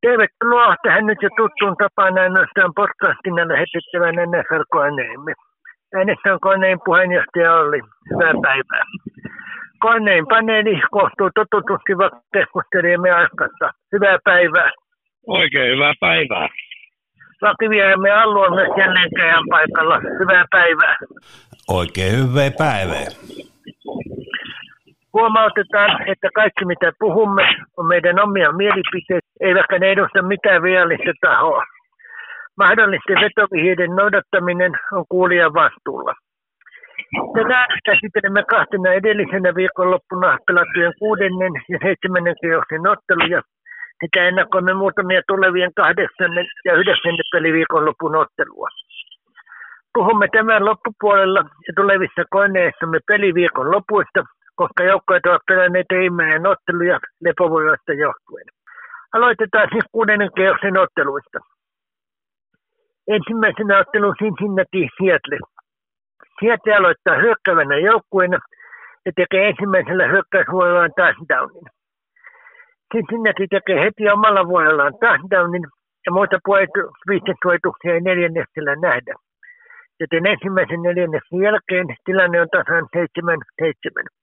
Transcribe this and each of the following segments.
Tervetuloa tähän nyt jo tuttuun tapaan ainoastaan podcastina lähetettävän NFL-koneemme. Äänessä on koneen puheenjohtaja Olli. Hyvää päivää. Koneen paneeli kohtuu totutusti keskustelijamme aikasta. Hyvää päivää. Oikein hyvää päivää. Lakiviemme Allu on myös jälleen paikalla. Hyvää päivää. Oikein hyvää päivää. Huomautetaan, että kaikki mitä puhumme on meidän omia mielipiteitä, eivätkä ne edusta mitään viallista tahoa. Mahdollisten vetovihjeiden noudattaminen on kuulijan vastuulla. Tänään käsittelemme kahtena edellisenä viikonloppuna pelattujen kuudennen ja seitsemännen kierroksen otteluja sitä ennakoimme muutamia tulevien kahdeksannen ja yhdeksännen peliviikonlopun ottelua. Puhumme tämän loppupuolella ja tulevissa koneissamme peliviikon lopuista, koska joukkueet ovat pelanneet viimeinen otteluja lepovuodesta johtuen. Aloitetaan siis kuudennen kierroksen otteluista. Ensimmäisenä ottelu Cincinnati Seattle. Seattle aloittaa hyökkäävänä joukkueena ja tekee ensimmäisellä hyökkäysvuorollaan touchdownin. Cincinnati tekee heti omalla vuorollaan touchdownin ja muita pistetsuojituksia ei neljänneksellä nähdä. Joten ensimmäisen neljänneksen jälkeen tilanne on tasan 7-7.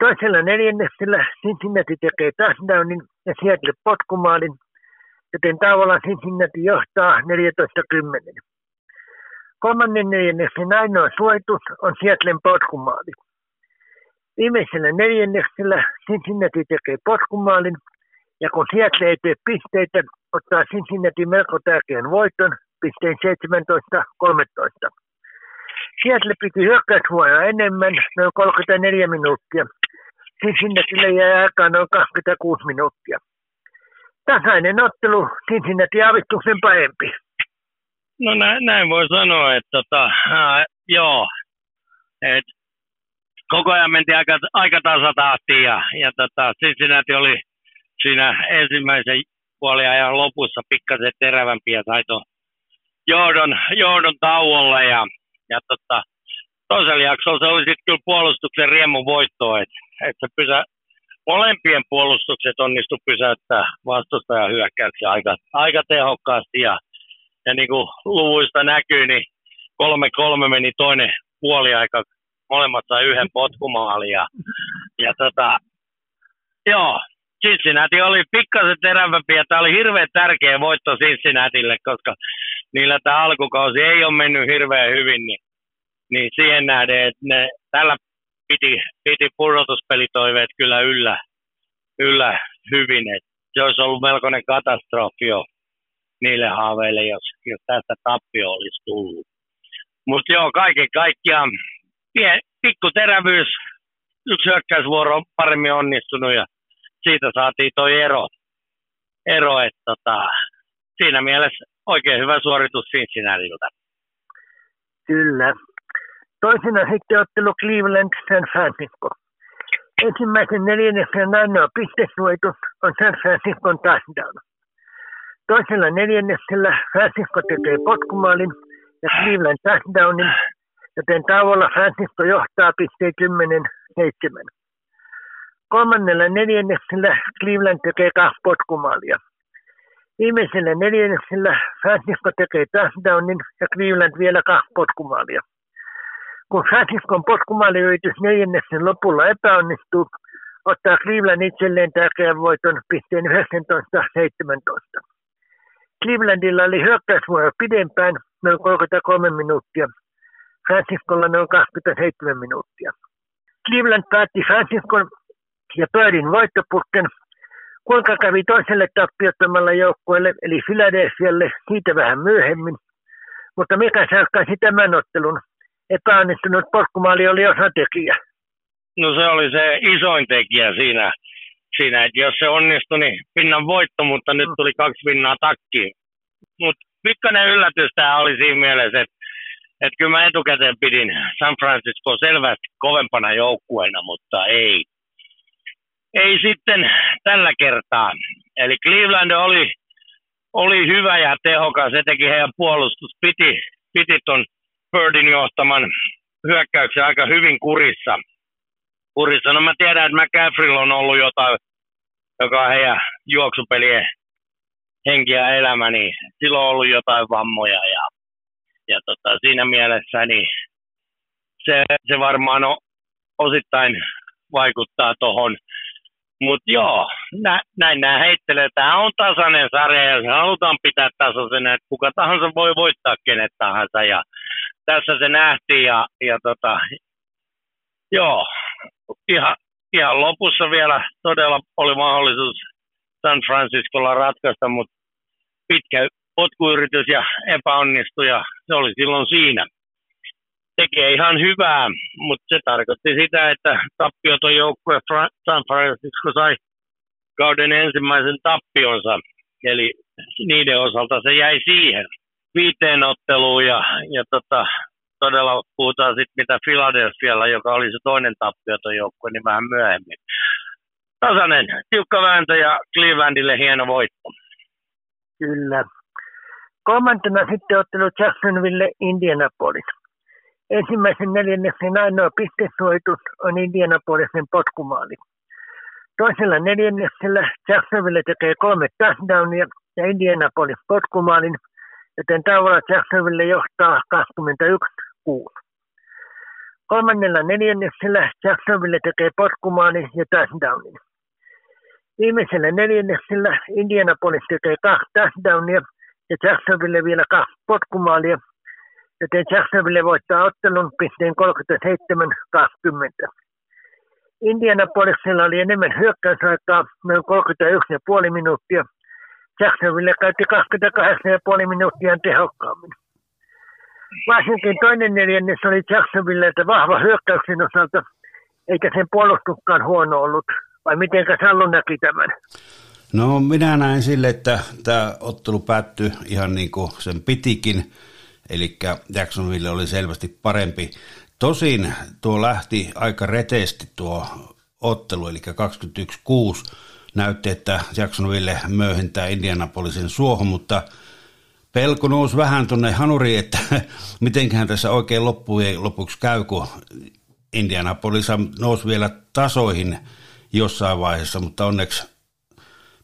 Toisella neljänneksellä Cincinnati tekee touchdownin ja Seattle potkumaalin, joten tauolla Cincinnati johtaa 14-10. Kolmannen neljänneksen ainoa suojitus on Seattlen potkumaali. Viimeisellä neljänneksellä Cincinnati tekee potkumaalin, ja kun Seattle ei tee pisteitä, ottaa Cincinnati melko tärkeän voiton pisteen 17-13. Seattle piti hyökkäysvuoroa enemmän, noin 34 minuuttia. Cincinnatille jäi aikaa noin 26 minuuttia. Tasainen ottelu, Cincinnati avistuksen parempi. No näin, näin voi sanoa, että tota, äh, joo, et koko ajan mentiin aika, aika tasatahtiin ja, ja tota, Cincinnati oli siinä ensimmäisen puoliajan lopussa pikkasen terävämpi ja sai johdon, johdon tauolle ja, ja tota, toisella jaksolla se oli sitten kyllä puolustuksen riemun voitto, että et se pysä, molempien puolustukset onnistu pysäyttää vastustajan hyökkäyksiä aika, aika tehokkaasti ja, ja niin kuin luvuista näkyy, niin kolme kolme meni toinen puoliaika molemmat sai yhden potkumaalin. Ja, ja tota, joo, Cincinnati oli pikkasen terävämpi ja tämä oli hirveän tärkeä voitto Cincinnatille, koska niillä tämä alkukausi ei ole mennyt hirveän hyvin, niin, niin siihen nähden, että ne tällä piti, piti pudotuspelitoiveet kyllä yllä, yllä hyvin, että se olisi ollut melkoinen katastrofi jo niille haaveille, jos, jos tästä tappio olisi tullut. Mutta joo, kaiken kaikkiaan pie, pikku terävyys, yksi hyökkäysvuoro on paremmin onnistunut ja siitä saatiin toi ero. ero että tota, siinä mielessä oikein hyvä suoritus Cincinnatiilta. Kyllä. Toisena sitten ottelu Cleveland San Francisco. Ensimmäisen neljänneksen ainoa pistesuojitus on San Franciscon touchdown. Toisella neljänneksellä Francisco tekee potkumaalin ja Cleveland touchdownin joten tauolla Francisco johtaa pisteen 10-7. Kolmannella neljänneksellä Cleveland tekee kaksi potkumaalia. Viimeisellä neljänneksellä Francisco tekee touchdownin ja Cleveland vielä kaksi potkumaalia. Kun Franciscon potkumaaliyritys neljänneksen lopulla epäonnistuu, ottaa Cleveland itselleen tärkeän voiton pisteen 19-17. Clevelandilla oli hyökkäysvuoro pidempään, noin 33 minuuttia, Franciscolla noin 27 minuuttia. Cleveland päätti Franciscon ja Birdin voittoputken. Kuinka kävi toiselle tappiottomalla joukkueelle, eli Philadelphialle, siitä vähän myöhemmin. Mutta mikä selkkaisi tämän ottelun? Epäonnistunut porkkumaali oli osatekijä. No se oli se isoin tekijä siinä, siinä että jos se onnistui, niin pinnan voitto, mutta nyt tuli kaksi pinnaa takkiin. Mutta pikkainen yllätys tämä oli siinä mielessä, että että kyllä mä etukäteen pidin San Francisco selvästi kovempana joukkueena, mutta ei. Ei sitten tällä kertaa. Eli Cleveland oli, oli hyvä ja tehokas, teki heidän puolustus piti, piti ton Birdin johtaman hyökkäyksen aika hyvin kurissa. kurissa. No mä tiedän, että McCaffrey on ollut jotain, joka on heidän juoksupelien henki ja elämä, niin silloin on ollut jotain vammoja ja, ja tota, siinä mielessä niin se, se varmaan on, osittain vaikuttaa tuohon. Mutta joo, nä, näin nämä heittelee. Tämä on tasainen sarja ja se halutaan pitää tasaisena, että kuka tahansa voi voittaa kenet tahansa. Ja tässä se nähtiin ja, ja tota, joo, ihan, ihan lopussa vielä todella oli mahdollisuus San Franciscolla ratkaista, mutta pitkä potkuyritys ja epäonnistui ja se oli silloin siinä. Tekee ihan hyvää, mutta se tarkoitti sitä, että tappioton joukkue San Francisco sai kauden ensimmäisen tappionsa. Eli niiden osalta se jäi siihen viiteen otteluun ja, ja tota, todella puhutaan sitten mitä Philadelphialla, joka oli se toinen tappioton joukkue, niin vähän myöhemmin. Tasainen, tiukka vääntö ja Clevelandille hieno voitto. Kyllä. Kolmantena sitten ottelu Jacksonville Indianapolis. Ensimmäisen neljänneksen ainoa pistesuojitus on Indianapolisin potkumaali. Toisella neljänneksellä Jacksonville tekee kolme touchdownia ja Indianapolis potkumaalin, joten tauolla Jacksonville johtaa 21-6. Kolmannella neljänneksellä Jacksonville tekee potkumaalin ja touchdownin. Viimeisellä neljänneksellä Indianapolis tekee kaksi touchdownia ja Jacksonville vielä kaksi potkumaalia, joten Jacksonville voittaa ottelun pisteen 37-20. Indianapolisilla oli enemmän hyökkäysaikaa, noin 31,5 minuuttia. Jacksonville käytti 28,5 minuuttia tehokkaammin. Varsinkin toinen neljännes oli Jacksonvilleiltä vahva hyökkäyksen osalta, eikä sen puolustuskaan huono ollut. Vai miten Sallu näki tämän? No minä näin sille, että tämä ottelu päättyi ihan niin kuin sen pitikin, eli Jacksonville oli selvästi parempi. Tosin tuo lähti aika reteesti tuo ottelu, eli 21-6 näytti, että Jacksonville myöhentää Indianapolisin suohon, mutta pelko nousi vähän tuonne hanuriin, että mitenköhän tässä oikein loppujen lopuksi käy, kun Indianapolis nousi vielä tasoihin – jossain vaiheessa, mutta onneksi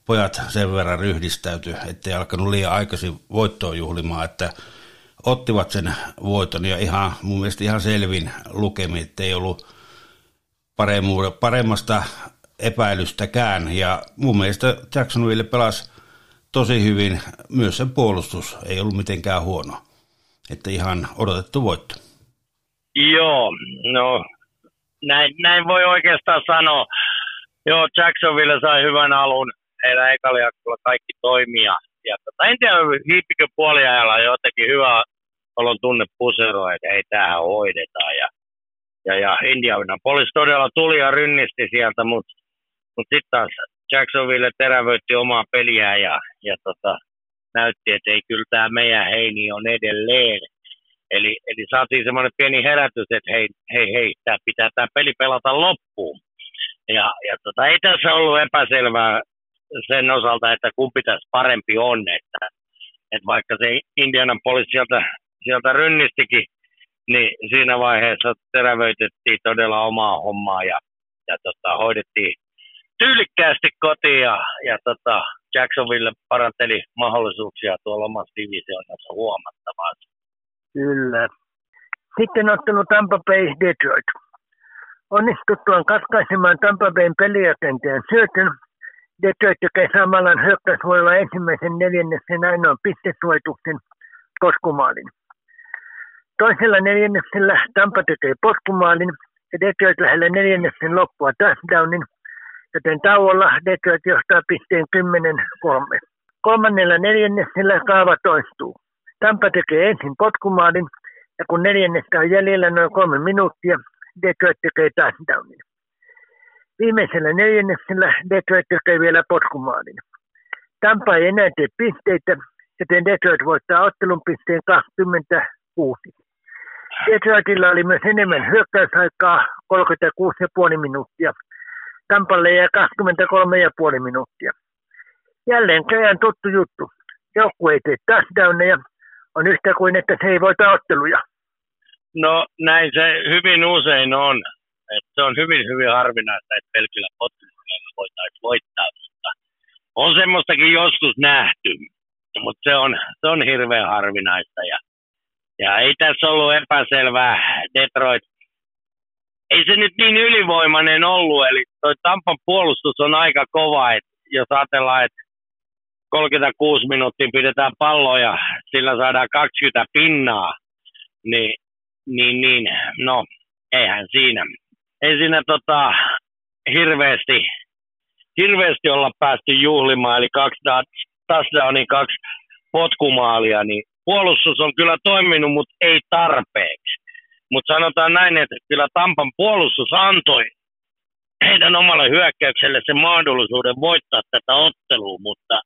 pojat sen verran ryhdistäytyi, ettei alkanut liian aikaisin voittoa juhlimaan, että ottivat sen voiton ja ihan, mun mielestä ihan selvin lukemi, ettei ollut paremmasta epäilystäkään. Ja mun mielestä Jacksonville pelasi tosi hyvin, myös sen puolustus ei ollut mitenkään huono. Että ihan odotettu voitto. Joo, no näin, näin voi oikeastaan sanoa. Joo, Jacksonville sai hyvän alun. Heillä ekalla kaikki toimia. Ja tota, en tiedä, hiippikö puoliajalla jotenkin hyvä olon tunne pusero, että ei tähän hoidetaan. Ja, ja, ja Indianapolis todella tuli ja rynnisti sieltä, mutta mut sitten taas Jacksonville terävöitti omaa peliä ja, ja tota, näytti, että ei kyllä tämä meidän heini on edelleen. Eli, eli saatiin semmoinen pieni herätys, että hei, hei, hei, tämä pitää tämä peli pelata loppuun. Ja, ja tota, ei tässä ollut epäselvää sen osalta, että kumpi tässä parempi on. Että, että vaikka se Indianapolis sieltä, sieltä rynnistikin, niin siinä vaiheessa terävöitettiin todella omaa hommaa ja, ja tota, hoidettiin tyylikkäästi kotiin ja, ja tota, Jacksonville paranteli mahdollisuuksia tuolla omassa divisioonassa huomattavasti. Kyllä. Sitten ottanut Tampa Bay Detroit. Onnistuttuaan katkaisemaan Tampa Bayn peliakenteen syötön, Detroit tekee samallaan hyökkäysvoilla ensimmäisen neljänneksen ainoan pistesuojituksen potkumaalin. Toisella neljänneksellä Tampa tekee potkumaalin ja Detroit lähellä neljänneksen loppua touchdownin, joten tauolla Detroit johtaa pisteen 10-3. Kolmannella neljänneksellä kaava toistuu. Tampa tekee ensin potkumaalin ja kun neljännestä on jäljellä noin kolme minuuttia, Detroit tekee touchdownin. Viimeisellä neljänneksellä Detroit tekee vielä potkumaalin. Tampa ei enää tee pisteitä, joten Detroit voittaa ottelun pisteen 26. Detroitilla oli myös enemmän hyökkäysaikaa, 36,5 minuuttia. Tampalle jää 23,5 minuuttia. Jälleen käydään tuttu juttu. Joukkue ei tee touchdowneja, on yhtä kuin että se ei voita otteluja. No näin se hyvin usein on. Et se on hyvin, hyvin harvinaista, että pelkillä potkuilla voitaisiin voittaa. Mutta, on semmoistakin joskus nähty, mutta se on, se on hirveän harvinaista. Ja, ja ei tässä ollut epäselvää. Detroit, ei se nyt niin ylivoimainen ollut, eli toi Tampan puolustus on aika kova, että jos ajatellaan, että 36 minuuttia pidetään palloa ja sillä saadaan 20 pinnaa, niin, niin, niin no, eihän siinä. Ei siinä tota, hirveästi, hirveästi olla päästy juhlimaan, eli kaksi touchdownia, kaksi potkumaalia, niin puolustus on kyllä toiminut, mutta ei tarpeeksi. Mutta sanotaan näin, että kyllä Tampan puolustus antoi heidän omalle hyökkäykselle sen mahdollisuuden voittaa tätä ottelua, mutta,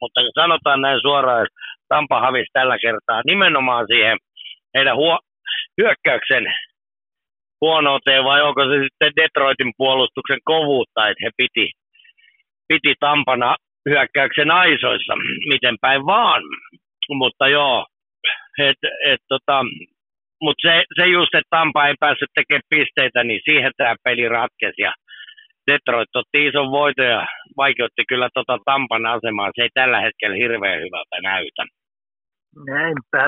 mutta sanotaan näin suoraan, että Tampa havisi tällä kertaa nimenomaan siihen heidän huo- hyökkäyksen huonouteen vai onko se sitten Detroitin puolustuksen kovuutta, että he piti, piti Tampana hyökkäyksen aisoissa, miten päin vaan. Mutta joo, et, et, tota, mutta se, se just, että Tampa ei päässyt tekemään pisteitä, niin siihen tämä peli ratkesi. Ja Detroit otti ison voiton ja vaikeutti kyllä tota Tampan asemaa. Se ei tällä hetkellä hirveän hyvältä näytä. Näinpä.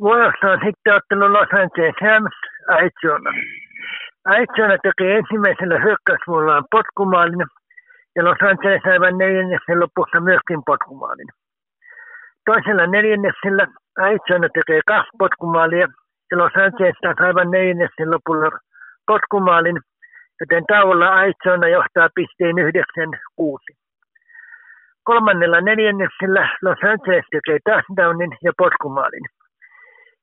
Vuorossa on sitten ottanut Los Angeles Rams Arizona. Arizona teki ensimmäisellä hyökkäysvuollaan potkumaalin ja Los Angeles aivan neljänneksen lopussa myöskin potkumaalin. Toisella neljänneksellä Arizona tekee kaksi potkumaalia ja Los Angeles aivan neljänneksen lopulla potkumaalin, joten tauolla Arizona johtaa pisteen 9-6. Kolmannella neljänneksellä Los Angeles tekee touchdownin ja potkumaalin.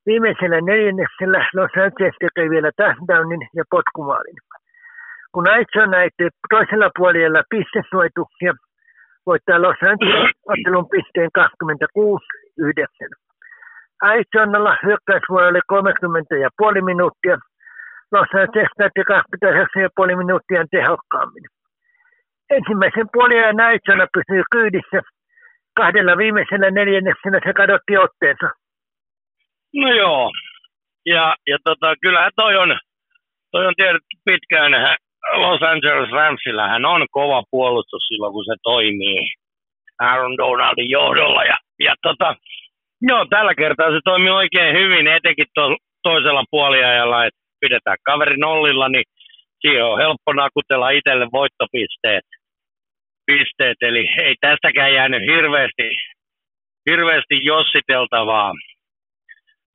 Viimeisellä neljänneksellä Los Angeles tekee vielä touchdownin ja potkumaalin. Kun Arizona ei toisella puolella pistesuoituksia, voittaa Los Angeles ottelun pisteen 26-9. Arizonalla hyökkäysvuoro oli 30,5 minuuttia. Los Angeles näytti 29,5 minuuttia tehokkaammin. Ensimmäisen puoliajan Arizona pysyy kyydissä. Kahdella viimeisellä neljänneksellä se kadotti otteensa. No joo. Ja, ja tota, kyllähän toi on, toi on tiedetty pitkään. Los Angeles Ramsilla hän on kova puolustus silloin, kun se toimii Aaron Donaldin johdolla. Ja, ja tota, joo, tällä kertaa se toimii oikein hyvin, etenkin to, toisella puoliajalla, että pidetään kaveri nollilla, niin siihen on helppo nakutella itselle voittopisteet. Pisteet, eli ei tästäkään jäänyt hirveästi, hirveästi jossiteltavaa.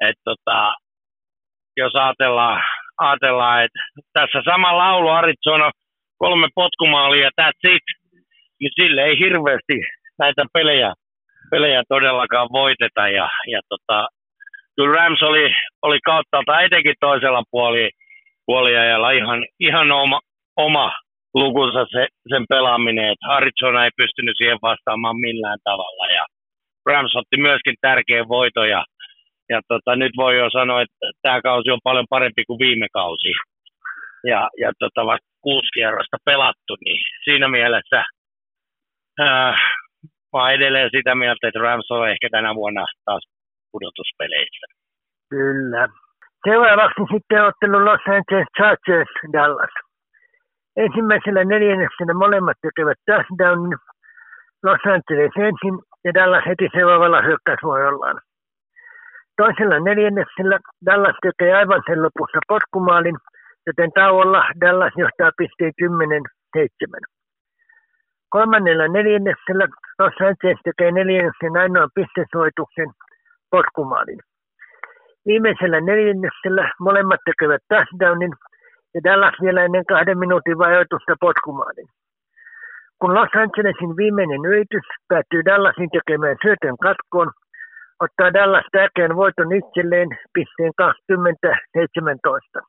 Et tota, jos ajatellaan, ajatellaan, että tässä sama laulu Arizona kolme potkumaalia, that's it, niin sille ei hirveästi näitä pelejä, pelejä todellakaan voiteta. Ja, ja tota, kyllä Rams oli, oli kautta etenkin toisella puoli, puoliajalla ihan, ihan oma, oma lukunsa se, sen pelaaminen, että Arizona ei pystynyt siihen vastaamaan millään tavalla. Ja Rams otti myöskin tärkeän voiton ja ja tota, nyt voi jo sanoa, että tämä kausi on paljon parempi kuin viime kausi. Ja, ja tota, vasta kuusi kierrosta pelattu, niin siinä mielessä ää, mä olen edelleen sitä mieltä, että Rams on ehkä tänä vuonna taas pudotuspeleissä. Kyllä. Seuraavaksi sitten ottelu Los Angeles Chargers Dallas. Ensimmäisellä neljänneksellä molemmat tekevät touchdownin. Los Angeles ensin ja Dallas heti seuraavalla hyökkäysvuorollaan. Toisella neljänneksellä Dallas tekee aivan sen lopussa potkumaalin, joten tauolla Dallas johtaa pisteen 10-7. Kolmannella neljänneksellä Los Angeles tekee neljänneksen ainoan pistesuoituksen potkumaalin. Viimeisellä neljänneksellä molemmat tekevät touchdownin ja Dallas vielä ennen kahden minuutin vajoitusta potkumaalin. Kun Los Angelesin viimeinen yritys päättyy Dallasin tekemään syötön katkoon, ottaa Dallas tärkeän voiton itselleen pisteen 20-17.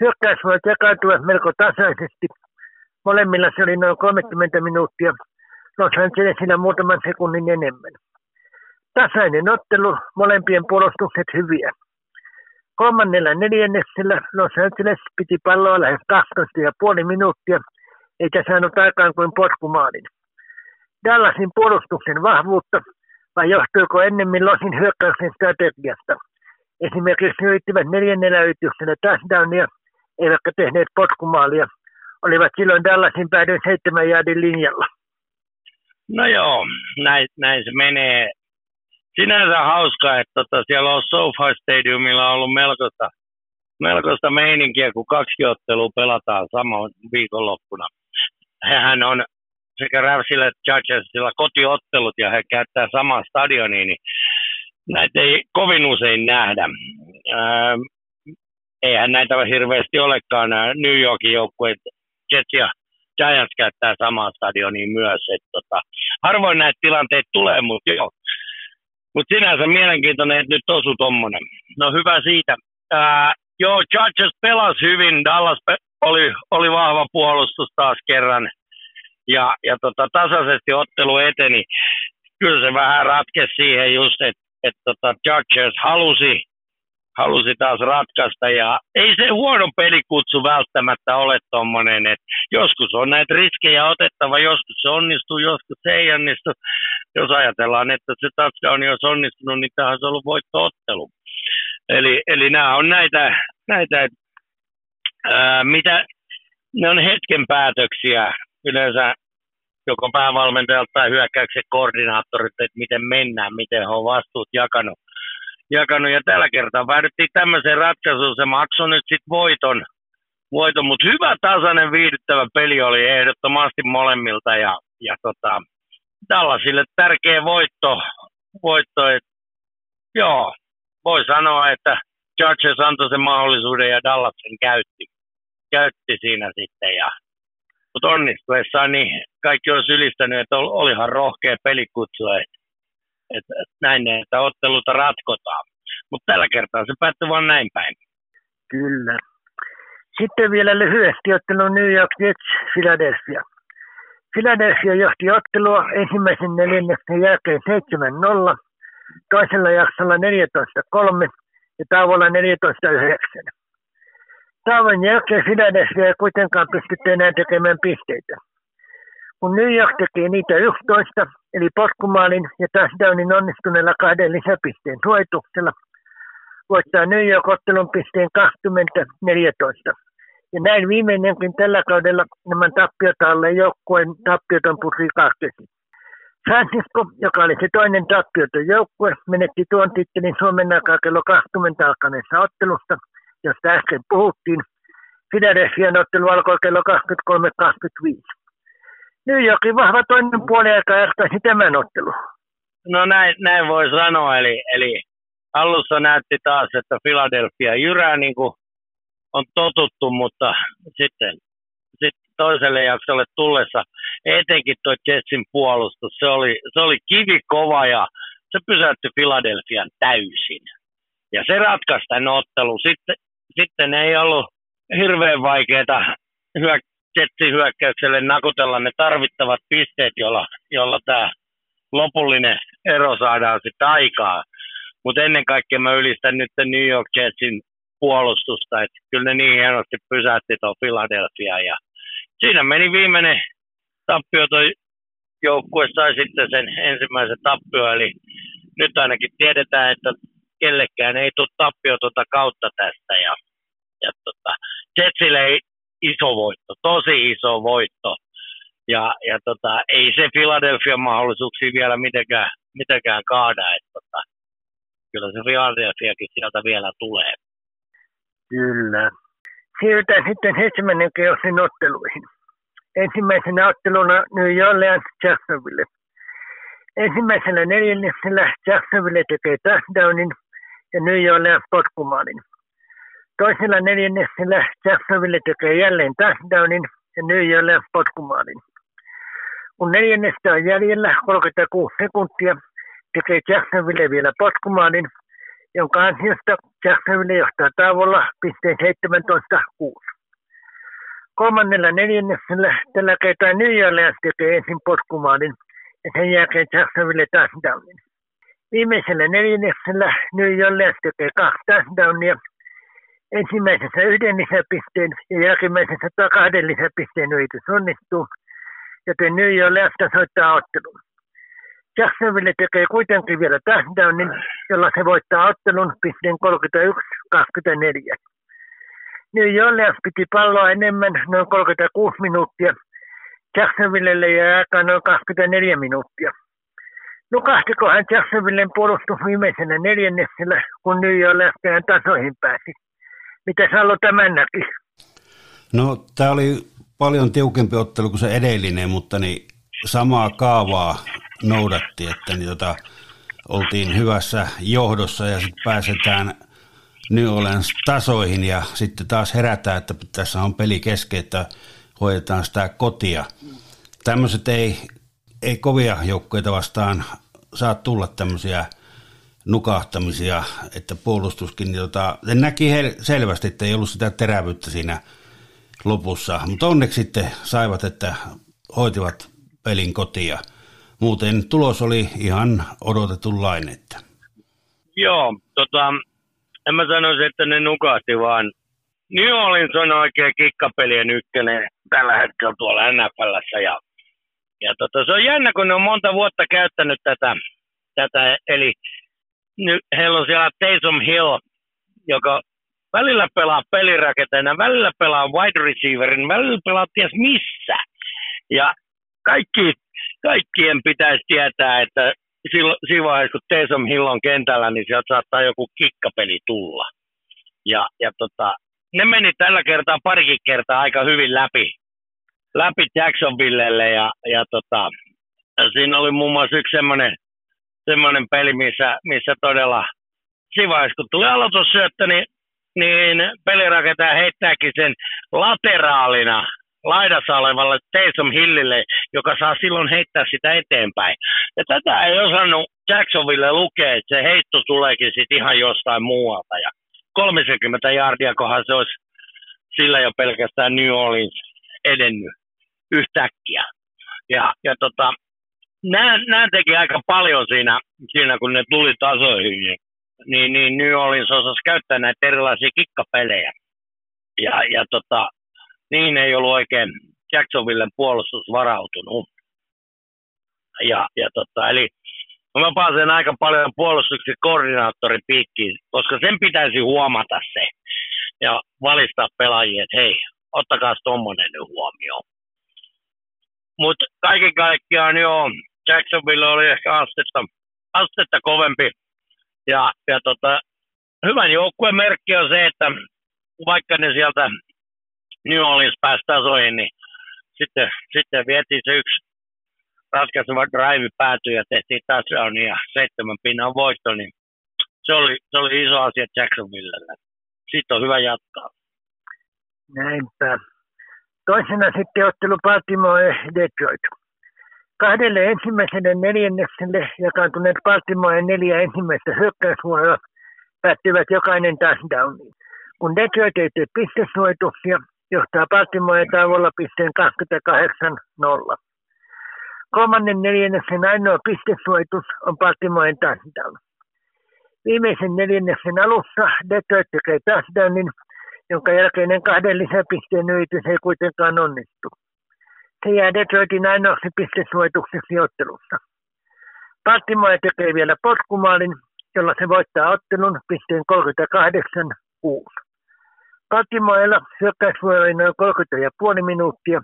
Hyökkäys voi jakautua melko tasaisesti. Molemmilla se oli noin 30 minuuttia, Los Angelesilla muutaman sekunnin enemmän. Tasainen ottelu, molempien puolustukset hyviä. Kolmannella neljänneksellä Los Angeles piti palloa lähes 12,5 minuuttia, eikä saanut aikaan kuin potkumaalin. Dallasin puolustuksen vahvuutta vai johtuuko ennemmin Losin hyökkäyksen strategiasta? Esimerkiksi yrittivät neljännellä yrityksellä touchdownia, eivätkä tehneet potkumaalia, olivat silloin Dallasin päädyin seitsemän jaadin linjalla. No joo, näin, näin se menee. Sinänsä hauska, että tota, siellä on SoFi Stadiumilla ollut melkoista, melkoista meininkiä, kun kaksi ottelua pelataan saman viikonloppuna. Hehän on sekä Ravsilla että Chargersilla kotiottelut ja he käyttää samaa stadionia, niin näitä ei kovin usein nähdä. Ää, eihän näitä hirveästi olekaan. New Yorkin joukkueet, Jets ja Giants käyttää samaa stadionia myös. Et, tota, harvoin näitä tilanteita tulee, mutta joo. Mutta sinänsä mielenkiintoinen, että nyt osu tommonen. No hyvä siitä. Ää, joo, Chargers pelasi hyvin. Dallas pe- oli, oli vahva puolustus taas kerran. Ja, ja tota, tasaisesti ottelu eteni. Kyllä se vähän ratkesi siihen just, että et, tota, Chargers halusi halusi taas ratkaista. Ja ei se huono pelikutsu välttämättä ole tuommoinen, että joskus on näitä riskejä otettava, joskus se onnistuu, joskus se ei onnistu. Jos ajatellaan, että se touchdown olisi onnistunut, niin tämä olisi ollut voittoottelu. Eli, eli nämä on näitä, näitä ää, mitä, ne on hetken päätöksiä yleensä joko päävalmentajalta tai hyökkäyksen koordinaattorit, että miten mennään, miten he on vastuut jakanut jakanut. Ja tällä kertaa päädyttiin tämmöiseen ratkaisuun. Se maksoi nyt sitten voiton, voiton mutta hyvä tasainen viihdyttävä peli oli ehdottomasti molemmilta. Ja, ja tota, Dallasille tärkeä voitto. voitto et, joo, voi sanoa, että Chargers antoi sen mahdollisuuden ja Dallas sen käytti, käytti siinä sitten. Ja, mutta onnistuessaan niin kaikki olisi ylistänyt, että olihan rohkea pelikutsu. Että että näin, että otteluta ratkotaan. Mutta tällä kertaa se päättyi vain näin päin. Kyllä. Sitten vielä lyhyesti ottelu New York Jets Philadelphia. Philadelphia johti ottelua ensimmäisen neljänneksen jälkeen 7-0, toisella jaksolla 14-3 ja tauolla 14-9. Tauon jälkeen Philadelphia ei kuitenkaan pystytty enää tekemään pisteitä. Kun New York teki niitä 11, eli potkumaalin ja touchdownin onnistuneella kahden lisäpisteen suojituksella, voittaa New York ottelun pisteen 2014. Ja näin viimeinenkin tällä kaudella nämä tappiota alle joukkueen tappioton purri kahtesi. Francisco, joka oli se toinen tappioton joukkue, menetti tuon tittelin Suomen aikaa kello 20 alkaneessa ottelusta, josta äsken puhuttiin. Philadelphian ottelu alkoi kello 23.25. New Yorkin vahva toinen puoli aika ehkäisi tämän ottelu. No näin, näin voi sanoa, eli, eli alussa näytti taas, että Philadelphia jyrää niin kuin on totuttu, mutta sitten, sitten toiselle jaksolle tullessa, etenkin tuo Jetsin puolustus, se oli, se oli kivi kova ja se pysäytti Philadelphian täysin. Ja se ratkaisi tämän ottelu. Sitten, sitten ei ollut hirveän vaikeaa hyök- hyökkäykselle nakutella ne tarvittavat pisteet, jolla, jolla tämä lopullinen ero saadaan sitten aikaa. Mutta ennen kaikkea mä ylistän nyt New York Jetsin puolustusta, että kyllä ne niin hienosti pysäytti tuon Philadelphia. Ja siinä meni viimeinen tappio, toi joukkue sai sitten sen ensimmäisen tappio, eli nyt ainakin tiedetään, että kellekään ei tule tappio tuota kautta tästä. Ja, ja tota, Jetsille ei iso voitto, tosi iso voitto. Ja, ja tota, ei se Philadelphia mahdollisuuksia vielä mitenkään, mitenkään kaada. Että tota, kyllä se Philadelphiakin sieltä vielä tulee. Kyllä. Siirrytään sitten seitsemännen keosin otteluihin. Ensimmäisenä otteluna New Orleans Jacksonville. Ensimmäisellä neljänneksellä Jacksonville tekee touchdownin ja New Orleans potkumaalin. Toisella neljänneksellä Jacksonville tekee jälleen touchdownin ja New Orleans potkumaalin. Kun neljännestä on jäljellä 36 sekuntia, tekee Jacksonville vielä potkumaalin, jonka ansiosta Jacksonville johtaa tauolla pisteen 17-6. Kolmannella neljänneksellä tällä kertaa New Orleans tekee ensin potkumaalin ja sen jälkeen Jacksonville touchdownin. Viimeisellä neljänneksellä New Orleans tekee kaksi touchdownia ensimmäisessä yhden lisäpisteen ja jälkimmäisessä kahden lisäpisteen yritys onnistuu, joten New York soittaa ottelun. Jacksonville tekee kuitenkin vielä touchdownin, jolla se voittaa ottelun pisteen 31-24. New Orleans piti palloa enemmän noin 36 minuuttia Jacksonvillelle ja aikaa noin 24 minuuttia. Nukahtikohan Jacksonvillen puolustus viimeisenä neljänneksellä, kun New York lähtee tasoihin pääsi. Mitä Salo tämän näki? No, tämä oli paljon tiukempi ottelu kuin se edellinen, mutta niin samaa kaavaa noudatti, että niin tota, oltiin hyvässä johdossa ja sitten pääsetään New Orleans tasoihin ja sitten taas herätään, että tässä on peli kesken, että hoidetaan sitä kotia. Tämmöiset ei, ei kovia joukkoita vastaan saa tulla tämmöisiä nukahtamisia, että puolustuskin, niin tota, näki selvästi, että ei ollut sitä terävyyttä siinä lopussa, mutta onneksi sitten saivat, että hoitivat pelin kotia. Muuten tulos oli ihan odotetunlainen. Että. Joo, tota, en mä sanoisi, että ne nukahti, vaan New Orleans on oikein kikkapelien ykkönen tällä hetkellä tuolla NFLssä. Ja, ja tota, se on jännä, kun ne on monta vuotta käyttänyt tätä, tätä eli nyt heillä on siellä Taysom Hill, joka välillä pelaa pelirakentajana, välillä pelaa wide receiverin, välillä pelaa ties missä. Ja kaikki, kaikkien pitäisi tietää, että silloin, siinä vaiheessa, kun Taysom Hill on kentällä, niin sieltä saattaa joku kikkapeli tulla. Ja, ja tota, ne meni tällä kertaa parikin kertaa aika hyvin läpi, läpi Jacksonvillelle ja, ja tota, siinä oli muun muassa yksi semmoinen, semmoinen peli, missä, missä todella vaiheessa, kun tuli aloitussyöttö, niin, niin pelirakentaja heittääkin sen lateraalina laidassa olevalle Taysom Hillille, joka saa silloin heittää sitä eteenpäin. Ja tätä ei osannut Jacksonville lukea, että se heitto tuleekin sitten ihan jostain muualta. Ja 30 jardia, kohan se olisi sillä jo pelkästään New Orleans edennyt yhtäkkiä. Ja, ja tota, nämä, nämä teki aika paljon siinä, siinä, kun ne tuli tasoihin. Niin, niin New Orleans osasi käyttää näitä erilaisia kikkapelejä. Ja, ja tota, niin ei ollut oikein Jacksonvillen puolustus varautunut. Ja, ja tota, eli mä pääsen aika paljon puolustuksen koordinaattorin piikkiin, koska sen pitäisi huomata se ja valistaa pelaajia, että hei, ottakaa tuommoinen nyt huomioon. Mutta kaiken kaikkiaan joo, Jacksonville oli ehkä astetta, astetta kovempi. Ja, ja tota, hyvän joukkueen merkki on se, että vaikka ne sieltä New Orleans pääsi tasoihin, niin sitten, sitten vietiin se yksi ratkaiseva drive päätyi ja tehtiin touchdown ja seitsemän pinnan voitto, niin se oli, se oli iso asia Jacksonvillelle. Sitten on hyvä jatkaa. Näinpä. Toisena sitten ottelu Baltimore Detroit. Kahdelle ensimmäiselle neljännekselle jakaantuneet Baltimore neljä ensimmäistä hyökkäysvuoroa päättyvät jokainen touchdowniin. Kun Detroit ei tee pistesuojituksia, johtaa Baltimore tauolla pisteen 28-0. Kolmannen neljänneksen ainoa pistesuojitus on Baltimoren touchdown. Viimeisen neljänneksen alussa Detroit tekee touchdownin, jonka jälkeinen kahden lisäpisteen yritys ei kuitenkaan onnistu. Se jää Detroitin ainoaksi pistesuojitukseksi ottelussa. Baltimore tekee vielä potkumaalin, jolla se voittaa ottelun pisteen 38-6. Baltimoreella hyökkäysvuoro noin 30,5 minuuttia.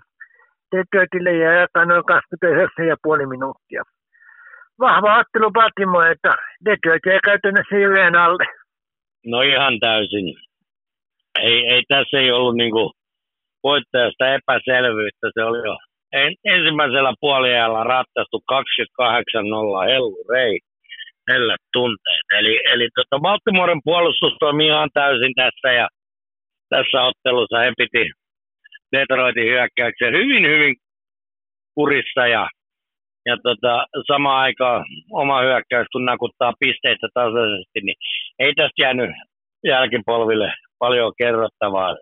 Detroitille jäi aikaa noin 29,5 minuuttia. Vahva ottelu Baltimoreelta. Detroit ei käytännössä yhden alle. No ihan täysin. Ei, ei tässä ei ollut niinku voittajasta epäselvyyttä. Se oli jo en, ensimmäisellä puoliajalla ratkaistu 28-0 Hellu Rei. Helle tunteet. Eli, eli tota Baltimoren puolustus toimii ihan täysin tässä ja tässä ottelussa he piti Detroitin hyökkäyksen hyvin, hyvin kurissa ja, ja tota, sama aika oma hyökkäys, kun nakuttaa pisteitä tasaisesti, niin ei tästä jäänyt jälkipolville paljon kerrottavaa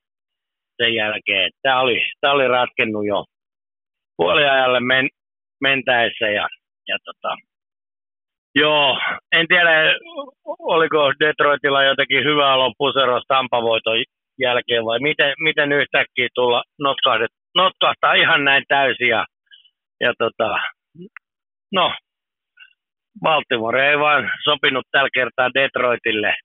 sen jälkeen. Tämä oli, tämä oli ratkennut jo puoliajalle men, mentäessä ja, ja tota, Joo, en tiedä, oliko Detroitilla jotenkin hyvää loppuseros Tampavoiton jälkeen vai miten, miten yhtäkkiä tulla notkahtaa ihan näin täysin ja, ja tota, no, Baltimore ei vaan sopinut tällä kertaa Detroitille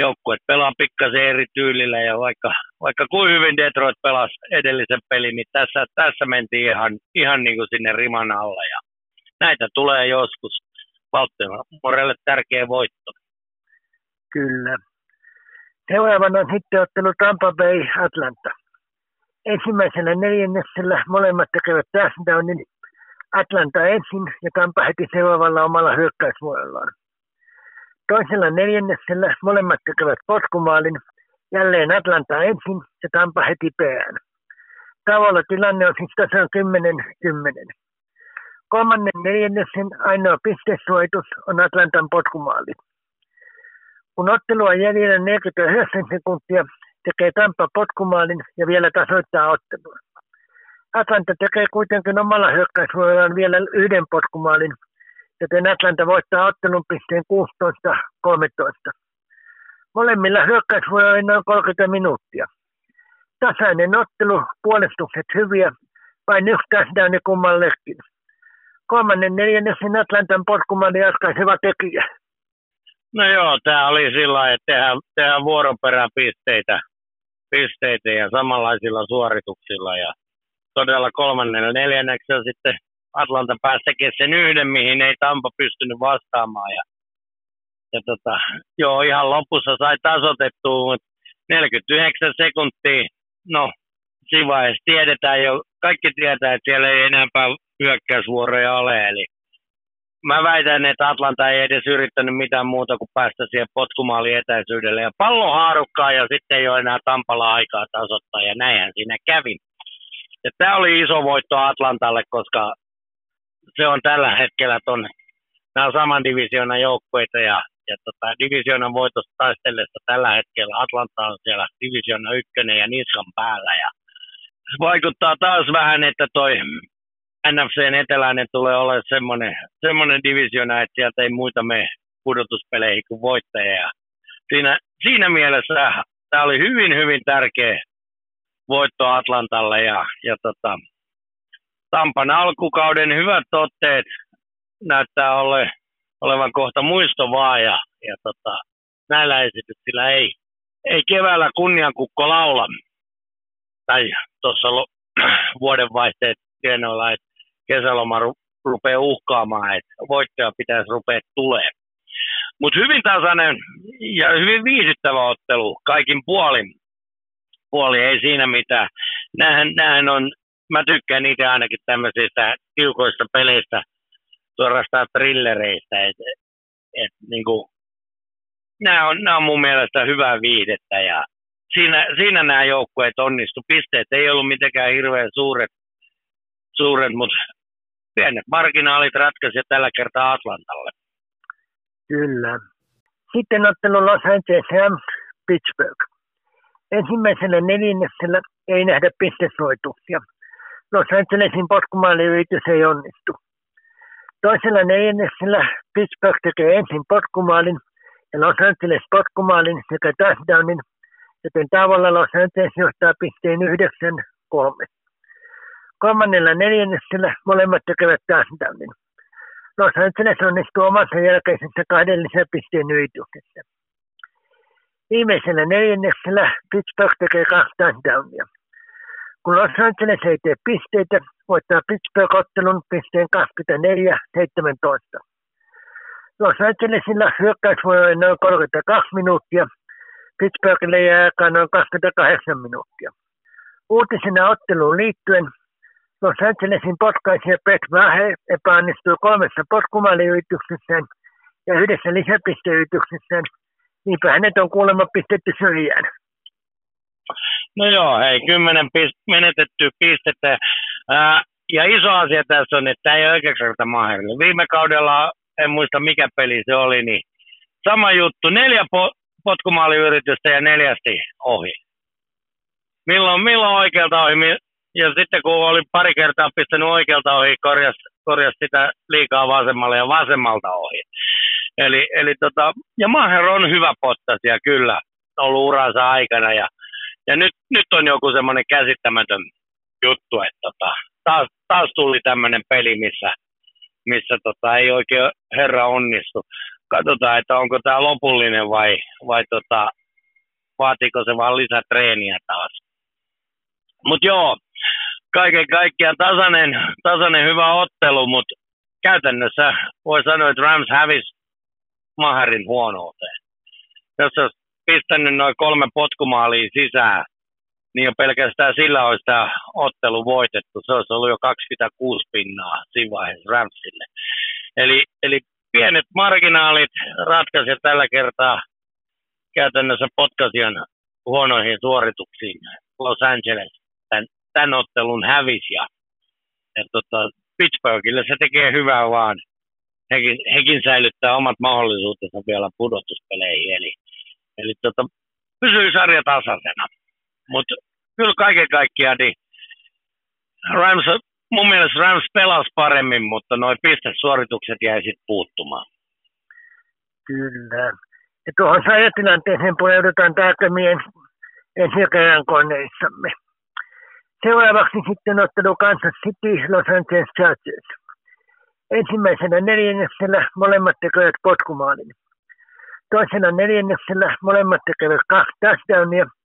joukkueet pelaa pikkasen eri tyylillä ja vaikka, vaikka kuin hyvin Detroit pelasi edellisen pelin, niin tässä, tässä mentiin ihan, ihan niin kuin sinne riman alla ja näitä tulee joskus. Baltimorelle tärkeä voitto. Kyllä. Seuraavana on sitten ottelu Tampa Bay Atlanta. Ensimmäisellä neljänneksellä molemmat tekevät touchdownin Atlanta ensin ja Tampa heti seuraavalla omalla hyökkäysvuorollaan. Toisella neljänneksellä molemmat tekevät potkumaalin, jälleen Atlanta ensin ja Tampa heti perään. Tavalla tilanne on siis tasan 10-10. Kolmannen neljänneksen ainoa pistesuojitus on Atlantan potkumaali. Kun ottelu on jäljellä 49 sekuntia, tekee Tampa potkumaalin ja vielä tasoittaa ottelua. Atlanta tekee kuitenkin omalla hyökkäysvuorollaan vielä yhden potkumaalin, joten Atlanta voittaa ottelun pisteen 16-13. Molemmilla hyökkäysvuoroilla on noin 30 minuuttia. Tasainen ottelu, puolustukset hyviä, vain yksi touchdown kummallekin. Kolmannen neljänneksen Atlantan potkumaali ratkaiseva tekijä. No joo, tämä oli sillä että tehdään, tehdään vuoroperään pisteitä, ja samanlaisilla suorituksilla. Ja todella kolmannen neljänneksi sitten Atlanta pääsi tekemään sen yhden, mihin ei Tampa pystynyt vastaamaan. Ja, ja tota, joo, ihan lopussa sai tasotettua, mutta 49 sekuntia, no siinä vaiheessa tiedetään jo, kaikki tietää, että siellä ei enempää hyökkäysvuoroja ole, eli mä väitän, että Atlanta ei edes yrittänyt mitään muuta kuin päästä siihen potkumaalin etäisyydelle. Ja pallo haarukkaa ja sitten ei ole enää Tampalla aikaa tasoittaa ja näinhän siinä kävi. Ja tämä oli iso voitto Atlantalle, koska se on tällä hetkellä ton, nämä on saman divisioonan joukkueita ja, ja tota, divisioonan voitosta taistellessa tällä hetkellä Atlanta on siellä divisioona ykkönen ja niskan päällä ja vaikuttaa taas vähän, että toi NFCn eteläinen tulee olemaan semmoinen, semmoinen divisiona, että sieltä ei muita me pudotuspeleihin kuin voittajia. Siinä, siinä mielessä tämä oli hyvin, hyvin tärkeä voitto Atlantalle ja, ja tota, Tampan alkukauden hyvät otteet näyttää ole, olevan kohta muisto vaan ja, ja tota, näillä esityksillä ei, ei keväällä kunniankukko laula. Tai tuossa vuodenvaihteet tienoilla, että kesäloma ru- rupeaa uhkaamaan, että voittaja pitäisi rupea tulee. Mutta hyvin tasainen ja hyvin viihdyttävä ottelu kaikin puolin. Puoli ei siinä mitään. Nämähän, nämähän on mä tykkään niitä ainakin tämmöisistä tiukoista peleistä, suorastaan trillereistä. Et, et, niin kuin, nämä, on, nämä on mun mielestä hyvää viihdettä ja siinä, siinä nämä joukkueet onnistu. Pisteet ei ollut mitenkään hirveän suuret, suuret mutta pienet marginaalit ratkaisivat tällä kertaa Atlantalle. Kyllä. Sitten ottelu Los Angeles Rams Pittsburgh. Ensimmäisellä neljänneksellä ei nähdä pistesoituksia. Los Angelesin potkumaaliyritys ei onnistu. Toisella neljänneksellä Pittsburgh tekee ensin potkumaalin ja Los Angeles potkumaalin sekä touchdownin, joten tavalla Los Angeles johtaa pisteen yhdeksän kolme. Kolmannella neljänneksellä molemmat tekevät touchdownin. Los Angeles onnistuu omassa jälkeisessä kahden lisäpisteen yrityksessä. Viimeisellä neljänneksellä Pittsburgh tekee kaksi touchdownia. Kun Los Angeles ei tee pisteitä, voittaa Pittsburgh ottelun pisteen 24-17. Los Angelesilla hyökkäys voi olla noin 32 minuuttia, Pittsburghille jää aikaa noin 28 minuuttia. Uutisena otteluun liittyen Los Angelesin potkaisija Brett Mahe epäonnistui kolmessa potkumaaliyrityksessään ja yhdessä lisäpisteyrityksessään, niinpä hänet on kuulemma pistetty syrjään. No joo, hei, kymmenen pist- menetettyä pistettä. Ää, ja iso asia tässä on, että tämä ei ole oikeastaan mahdollinen. Viime kaudella, en muista mikä peli se oli, niin sama juttu, neljä po- potkumaaliyritystä ja neljästi ohi. Milloin, milloin oikealta ohi? Ja sitten kun oli pari kertaa pistänyt oikealta ohi, korjas, korjas sitä liikaa vasemmalle ja vasemmalta ohi. Eli, eli tota, ja Maher on hyvä pottasia kyllä ollut uransa aikana ja ja nyt, nyt on joku semmoinen käsittämätön juttu, että tota, taas, taas tuli tämmöinen peli, missä, missä tota, ei oikein herra onnistu. katsotaan, että onko tämä lopullinen vai, vai tota, vaatiiko se vaan lisätreeniä taas. Mutta joo, kaiken kaikkiaan tasainen, tasainen hyvä ottelu, mutta käytännössä voi sanoa, että Rams hävisi Maharin huonouteen. Jos olisi pistänyt noin kolme potkumaalia sisään, niin jo pelkästään sillä olisi tämä ottelu voitettu. Se olisi ollut jo 26 pinnaa siinä vaiheessa Ramsille. Eli, eli pienet marginaalit ratkaisivat tällä kertaa käytännössä potkasian huonoihin suorituksiin. Los Angeles tämän, tämän ottelun hävisi ja, ja tota, Pittsburghille se tekee hyvää vaan. Hekin, hekin säilyttää omat mahdollisuutensa vielä pudotuspeleihin, eli, eli tota, pysyy sarja tasaisena. Mutta kyllä kaiken kaikkiaan niin Rams, mun mielestä Rams pelasi paremmin, mutta noin pistesuoritukset jäi sitten puuttumaan. Kyllä. Ja tuohon sarjatilanteeseen pureudutaan tarkemmin ensi koneissamme. Seuraavaksi sitten ottelu Kansas City Los Angeles Chargers. Ensimmäisenä neljänneksellä molemmat tekevät potkumaalin. Toisena neljänneksellä molemmat tekevät kaksi touchdownia –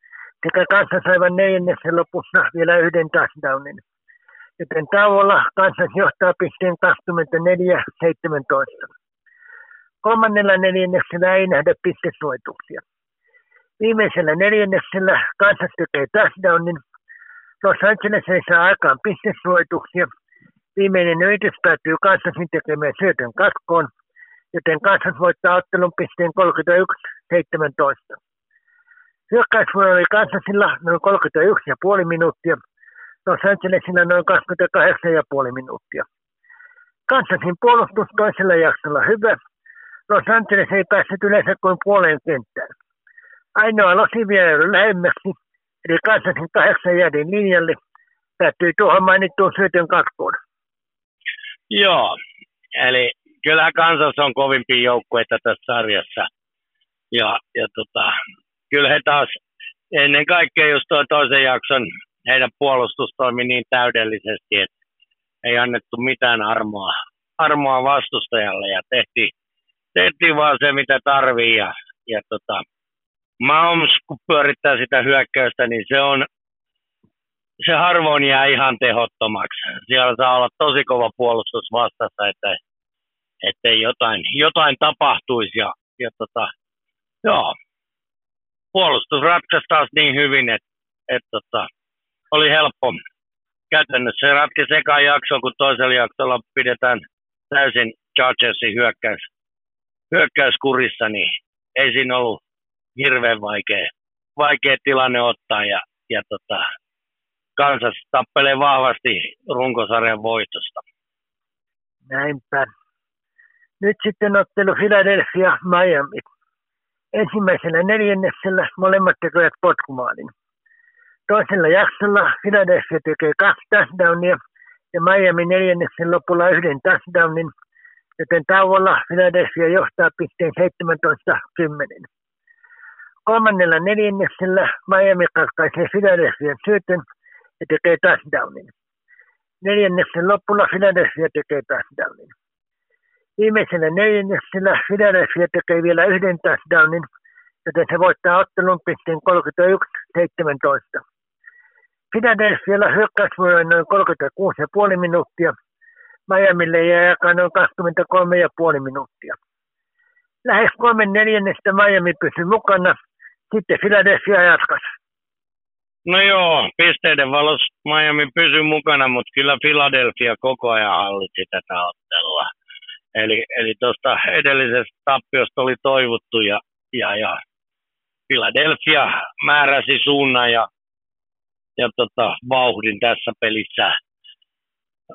sekä kanssa saivat neljänneksen lopussa vielä yhden touchdownin. Joten tauolla Kansas johtaa pisteen 24-17. Kolmannella neljänneksellä ei nähdä pistesuoituksia. Viimeisellä neljänneksellä Kansas tekee touchdownin. Los Angeles ei saa aikaan pistesuoituksia. Viimeinen yritys päättyy Kansasin tekemään syötön katkoon, joten Kansas voittaa ottelun pisteen 31-17. Hyökkäysvuoro oli Kansasilla noin 31,5 minuuttia, Los Angelesilla noin 28,5 minuuttia. Kansasin puolustus toisella jaksolla hyvä. Los Angeles ei päässyt yleensä kuin puoleen kenttään. Ainoa losi vielä lähemmäksi, eli Kansasin kahdeksan jäädin linjalle, päättyi tuohon mainittuun syötön kakkoon. Joo, eli kyllä Kansas on kovimpia joukkueita tässä sarjassa. Ja, ja tota, kyllä he taas ennen kaikkea just tuo toisen jakson heidän puolustus toimi niin täydellisesti, että ei annettu mitään armoa, armoa vastustajalle ja tehtiin, tehtiin vaan se, mitä tarvii. Ja, ja tota, Mahomes, kun pyörittää sitä hyökkäystä, niin se on, se harvoin jää ihan tehottomaksi. Siellä saa olla tosi kova puolustus vastassa, että ettei jotain, jotain tapahtuisi. Ja, ja tota, joo, puolustus ratkaisi taas niin hyvin, että, että tota, oli helppo. Käytännössä se ratkesi sekä jakso, kun toisella jaksolla pidetään täysin Chargersin hyökkäys, hyökkäyskurissa, niin ei siinä ollut hirveän vaikea, vaikea tilanne ottaa ja, ja tota, Kansas tappelee vahvasti runkosarjan voitosta. Näinpä. Nyt sitten ottelu Philadelphia Miami. Ensimmäisellä neljänneksellä molemmat tekevät potkumaalin. Toisella jaksolla Philadelphia tekee kaksi touchdownia ja Miami neljänneksen lopulla yhden touchdownin, joten tauolla Philadelphia johtaa pisteen 17-10. Kolmannella neljänneksellä Miami katkaisee Philadelphian syötön ja tekee touchdownin. Neljänneksen lopulla Philadelphia tekee touchdownin. Viimeisellä neljänneksellä Philadelphia tekee vielä yhden touchdownin, joten se voittaa ottelun pisteen 31-17. Philadelphialla hyökkäysvuoro noin 36,5 minuuttia. Miamille jää aikaa noin 23,5 minuuttia. Lähes kolmen neljännestä Miami pysyi mukana. Sitten Philadelphia jatkasi. No joo, pisteiden valossa Miami pysyi mukana, mutta kyllä Philadelphia koko ajan hallitsi tätä ottelua. Eli, eli tuosta edellisestä tappiosta oli toivottu ja, ja, ja Philadelphia määräsi suunnan ja, ja tota, vauhdin tässä pelissä.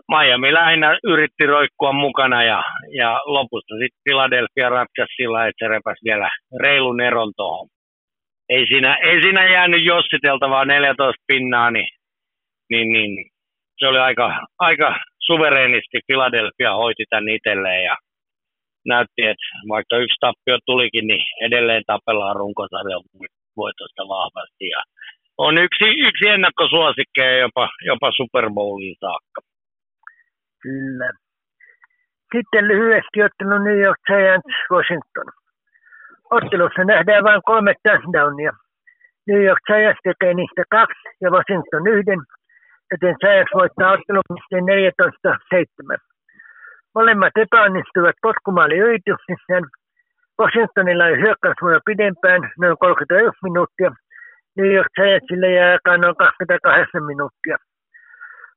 Miami lähinnä yritti roikkua mukana ja, ja lopussa sitten Philadelphia ratkaisi sillä, että se repäsi vielä reilun eron tuohon. Ei siinä, ei siinä jäänyt jossiteltavaa 14 pinnaa, niin, niin, niin se oli aika, aika suvereenisti Philadelphia hoiti tämän itselleen ja näytti, että vaikka yksi tappio tulikin, niin edelleen tapellaan runkosarjan voitosta vahvasti. Ja on yksi, yksi ennakkosuosikkeja jopa, jopa Super Bowliin saakka. Kyllä. Sitten lyhyesti ottelu New York Giants Washington. Ottelussa nähdään vain kolme touchdownia. New York Giants tekee niistä kaksi ja Washington yhden, joten Giants voittaa ottelun 14-7. Molemmat epäonnistuivat potkumaaliyrityksissään. Washingtonilla ei hyökkäysvuoro pidempään, noin 31 minuuttia. New York Giantsille jää aikaa noin 28 minuuttia.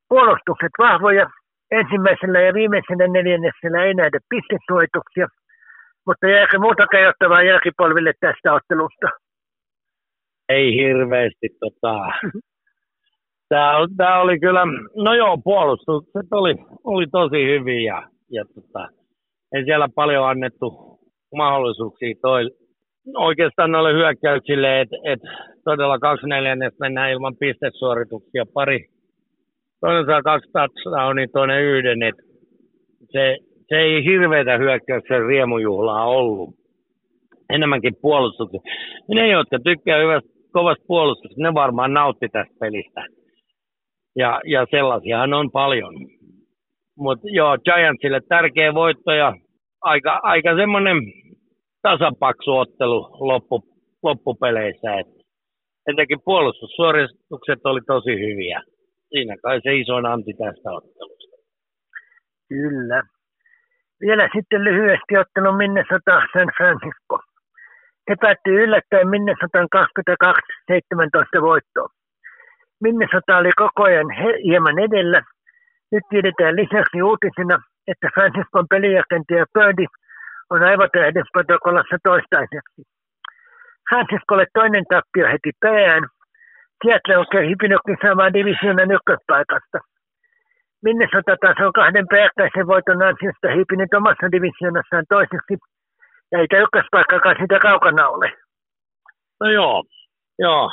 Puolustukset vahvoja. Ensimmäisellä ja viimeisellä neljänneksellä ei nähdä pistesuojituksia, mutta jääkö muuta kerrottavaa jälkipolville tästä ottelusta? Ei hirveästi. Tota. Tämä, oli kyllä, no joo, puolustukset oli, oli tosi hyviä ja tota, ei siellä paljon annettu mahdollisuuksia toi, oikeastaan noille hyökkäyksille, että et todella kaksi neljännestä mennään ilman pistesuorituksia. Pari, toinen saa kaksi touchdownia, toinen yhden. Et se, se ei hirveätä hyökkäyksen riemujuhlaa ollut. Enemmänkin puolustuksia. Ne, jotka tykkää hyvästä, kovasta puolustuksesta, ne varmaan nautti tästä pelistä. Ja, ja sellaisiahan on paljon. Mutta joo, Giantsille tärkeä voitto ja aika, aika semmoinen tasapaksu ottelu loppu, loppupeleissä. Et etenkin puolustussuoritukset oli tosi hyviä. Siinä kai se isoin anti tästä ottelusta. Kyllä. Vielä sitten lyhyesti ottelu Minnesota San Francisco. Se päättyi yllättäen Minnesotan 22-17 voittoon. Minnesota oli koko ajan hieman edellä. Nyt tiedetään lisäksi uutisena, että Franciscon pelijakentaja Birdie on aivotähdysprotokollassa toistaiseksi. Franciscolle toinen tappio heti perään. Seattle on hipinytkin saamaan divisioonan ykköspaikasta. Minnesota taas on kahden peräkkäisen voiton ansiosta hiipinyt omassa divisioonassaan toiseksi, ja eikä ykköspaikkakaan sitä kaukana ole. No joo, joo.